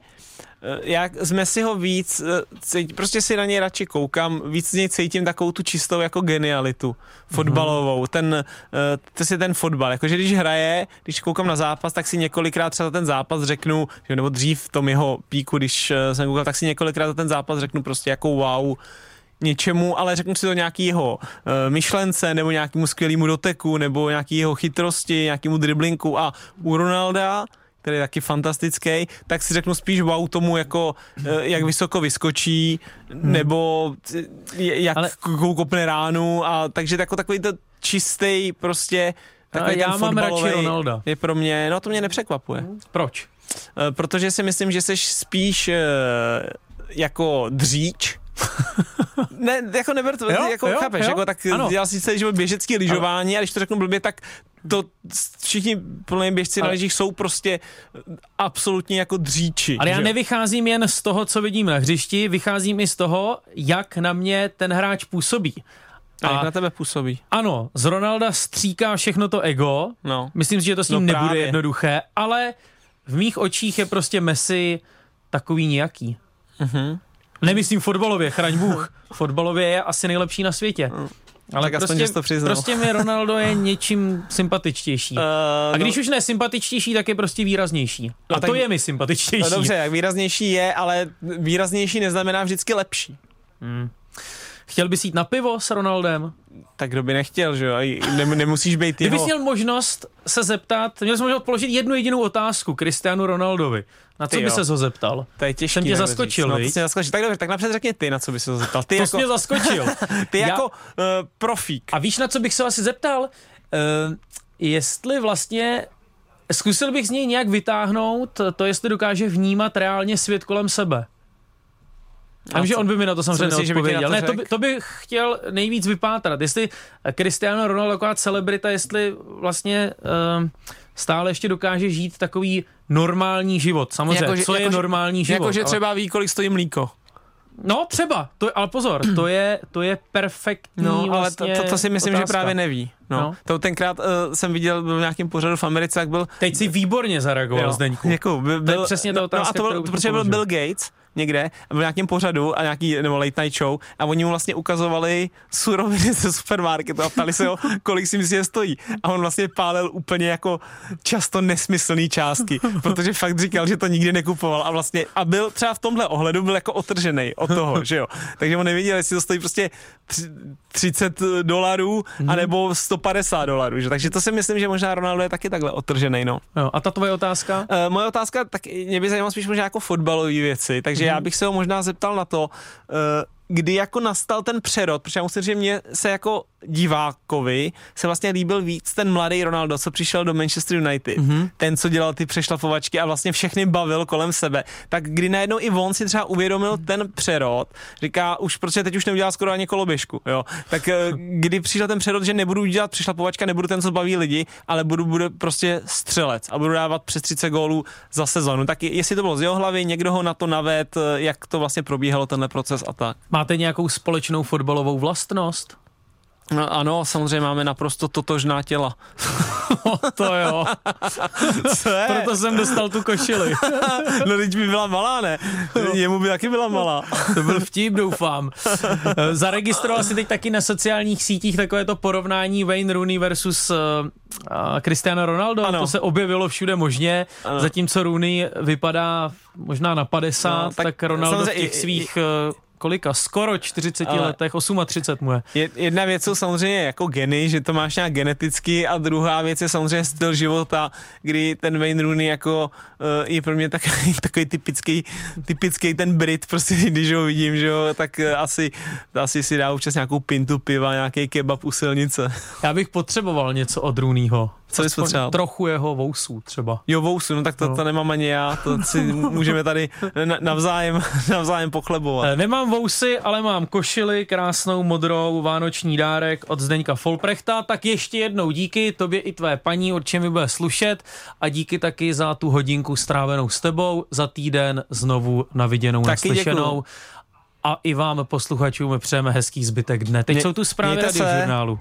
eh, jak z Messiho víc, eh, cít, prostě si na něj radši koukám, víc z něj cítím takovou tu čistou jako genialitu fotbalovou, ten, eh, to si ten fotbal, jakože když hraje, když koukám na zápas, tak si několikrát třeba ten zápas řeknu, že nebo dřív v tom jeho píku, když jsem koukal, tak si několikrát za ten zápas řeknu prostě jako wow, něčemu, ale řeknu si to nějaký jeho uh, myšlence, nebo nějakému skvělému doteku, nebo nějaký jeho chytrosti, nějakému driblinku. A u Ronalda který je taky fantastický, tak si řeknu spíš wow tomu, jako eh, jak vysoko vyskočí, nebo eh, jak Ale- Ale... kopne ránu, a takže jako takový to čistý prostě takový já mám radši Ronalda. Je pro mě, no to mě nepřekvapuje. Proč? Eh, Protože si myslím, že jsi spíš jako dříč, ne, jako neber to, Jo, jako jo, chápeš, jo, jako tak ano. dělal si celý život běžecký lyžování a když to řeknu blbě, tak to všichni plně běžci na Ale- lyžích jsou prostě absolutně jako dříči. Ale já že jo? nevycházím jen z toho, co vidím na hřišti, vycházím i z toho, jak na mě ten hráč působí. A jak A na tebe působí? ano, z Ronalda stříká všechno to ego. No. Myslím si, že to s ním No nebude právě. jednoduché, ale v mých očích je prostě Messi takový nějaký. Mhm. Nemyslím fotbalově, chraň Bůh. Fotbalově je asi nejlepší na světě. Ale Tak prostě, to přiznal. prostě mi Ronaldo je něčím sympatičtější. Uh, [laughs] A když už ne sympatičtější, tak je prostě výraznější. No A tak- to je mi sympatičtější. No dobře, jak výraznější je, ale výraznější neznamená vždycky lepší. Chtěl bys jít na pivo s Ronaldem? Tak kdo by nechtěl, že jo? Nem, nemusíš být Kdybys jeho... měl možnost se zeptat, měl jsi možnost položit jednu jedinou otázku Cristianu Ronaldovi. Na co Ty by se ho zeptal? To je těžký. Jsem tě zaskočil. No, jsi zaskočil. Tak dobře, tak napřed řekni ty, na co bys se to zeptal. Ty To jako, jsi mě zaskočil. [laughs] ty Já- jako uh, profík. A víš, na co bych se asi zeptal? Uh, jestli vlastně zkusil bych z něj nějak vytáhnout to, jestli dokáže vnímat reálně svět kolem sebe. Vím, že on by mi na to samozřejmě že na neodpověděl. to Ne, to, by, to bych chtěl nejvíc vypátrat. Jestli Cristiano Ronaldo taková celebrita, jestli vlastně uh, stále ještě dokáže žít takový normální život. Samozřejmě, Jakože- co je jakože- normální život. Jakože ale- třeba ví, kolik stojí mlíko. No třeba, to, ale pozor, to je, to je perfektní No, ale vlastně to, to, to si myslím, otázka. že právě neví. No. No. no. To tenkrát uh, jsem viděl byl v nějakém pořadu v Americe, jak byl... Teď si výborně zareagoval, Zdeňku. Děkuju. Byl, To je přesně ta no, otázka, a to byl, protože byl. Bill Gates někde, a byl v nějakém pořadu a nějaký, nebo late night show a oni mu vlastně ukazovali suroviny [laughs] ze supermarketu a ptali se ho, kolik si myslí, že stojí. A on vlastně pálil úplně jako často nesmyslný částky, protože fakt říkal, že to nikdy nekupoval a vlastně, a byl třeba v tomhle ohledu byl jako otržený od toho, že jo. Takže on nevěděl, jestli to stojí prostě tři- 30 dolarů, Mhm. anebo 150 dolarů, že? Takže to si myslím, že možná Ronaldo je taky takhle otržený, no. Jo, a ta tvoje otázka? Uh, moje otázka, tak mě by zajímalo spíš možná jako fotbalové věci, takže. Já bych se ho možná zeptal na to, uh, kdy jako nastal ten přerod, protože já musím říct, že mě se jako divákovi se vlastně líbil víc ten mladý Ronaldo, co přišel do Manchester United, Mhm. mm-hmm. ten, co dělal ty přešlapovačky a vlastně všechny bavil kolem sebe, tak kdy najednou i on si třeba uvědomil ten přerod, říká už, protože teď už neudělá skoro ani koloběžku, jo, tak eh, [laughs] kdy přišel ten přerod, že nebudu dělat přešlapovačka, nebudu ten, co baví lidi, ale budu, budu prostě střelec a budu dávat přes 30 gólů za sezonu. Tak jestli to bylo z jeho hlavy, někdo ho na to naved, eh, jak to vlastně probíhalo tenhle proces a tak. Máte nějakou společnou fotbalovou vlastnost? No, ano, samozřejmě máme naprosto totožná těla. [laughs] to jo. Co je? Proto jsem dostal tu košili. [laughs] no, teď by byla malá, ne? Jemu by taky byla malá. To byl vtip, doufám. Eh, Zaregistroval si teď taky na sociálních sítích takové to porovnání Wayne Rooney versus uh, uh, Cristiano Ronaldo. Ano. To se objevilo všude možně. Ano. Zatímco Rooney vypadá možná na 50, No, tak tak, Ronaldo v těch i- svých uh, kolika? Skoro 40 Ale- letech, 38 mu je. Je- Jedna věc jsou samozřejmě jako geny, že to máš nějak geneticky a druhá věc je samozřejmě styl života, kdy ten Wayne Rooney jako uh, je pro mě takový, [laughs] takový typický, typický ten Brit, prostě když ho vidím, že jo, tak uh, asi, asi si dá občas nějakou pintu piva, nějaký kebab u silnice. Já bych potřeboval něco od Rooneyho. Co Aspoň potřeboval? Trochu jeho vousů třeba. Jo, vousu, no tak to, No. to nemám ani já, to si můžeme tady na- navzájem, [laughs] navzájem pochlebovat. Eh, Nemám vousy, ale mám košili, krásnou modrou vánoční dárek od Zdeňka Folprechta, tak ještě jednou díky tobě i tvé paní, určitě mi bude slušet a díky taky za tu hodinku strávenou s tebou, za týden znovu naviděnou, Taky naslyšenou. děkuju. A i vám posluchačům přejeme hezký zbytek dne. Teď Mě- jsou tu zprávy radiožurnálu.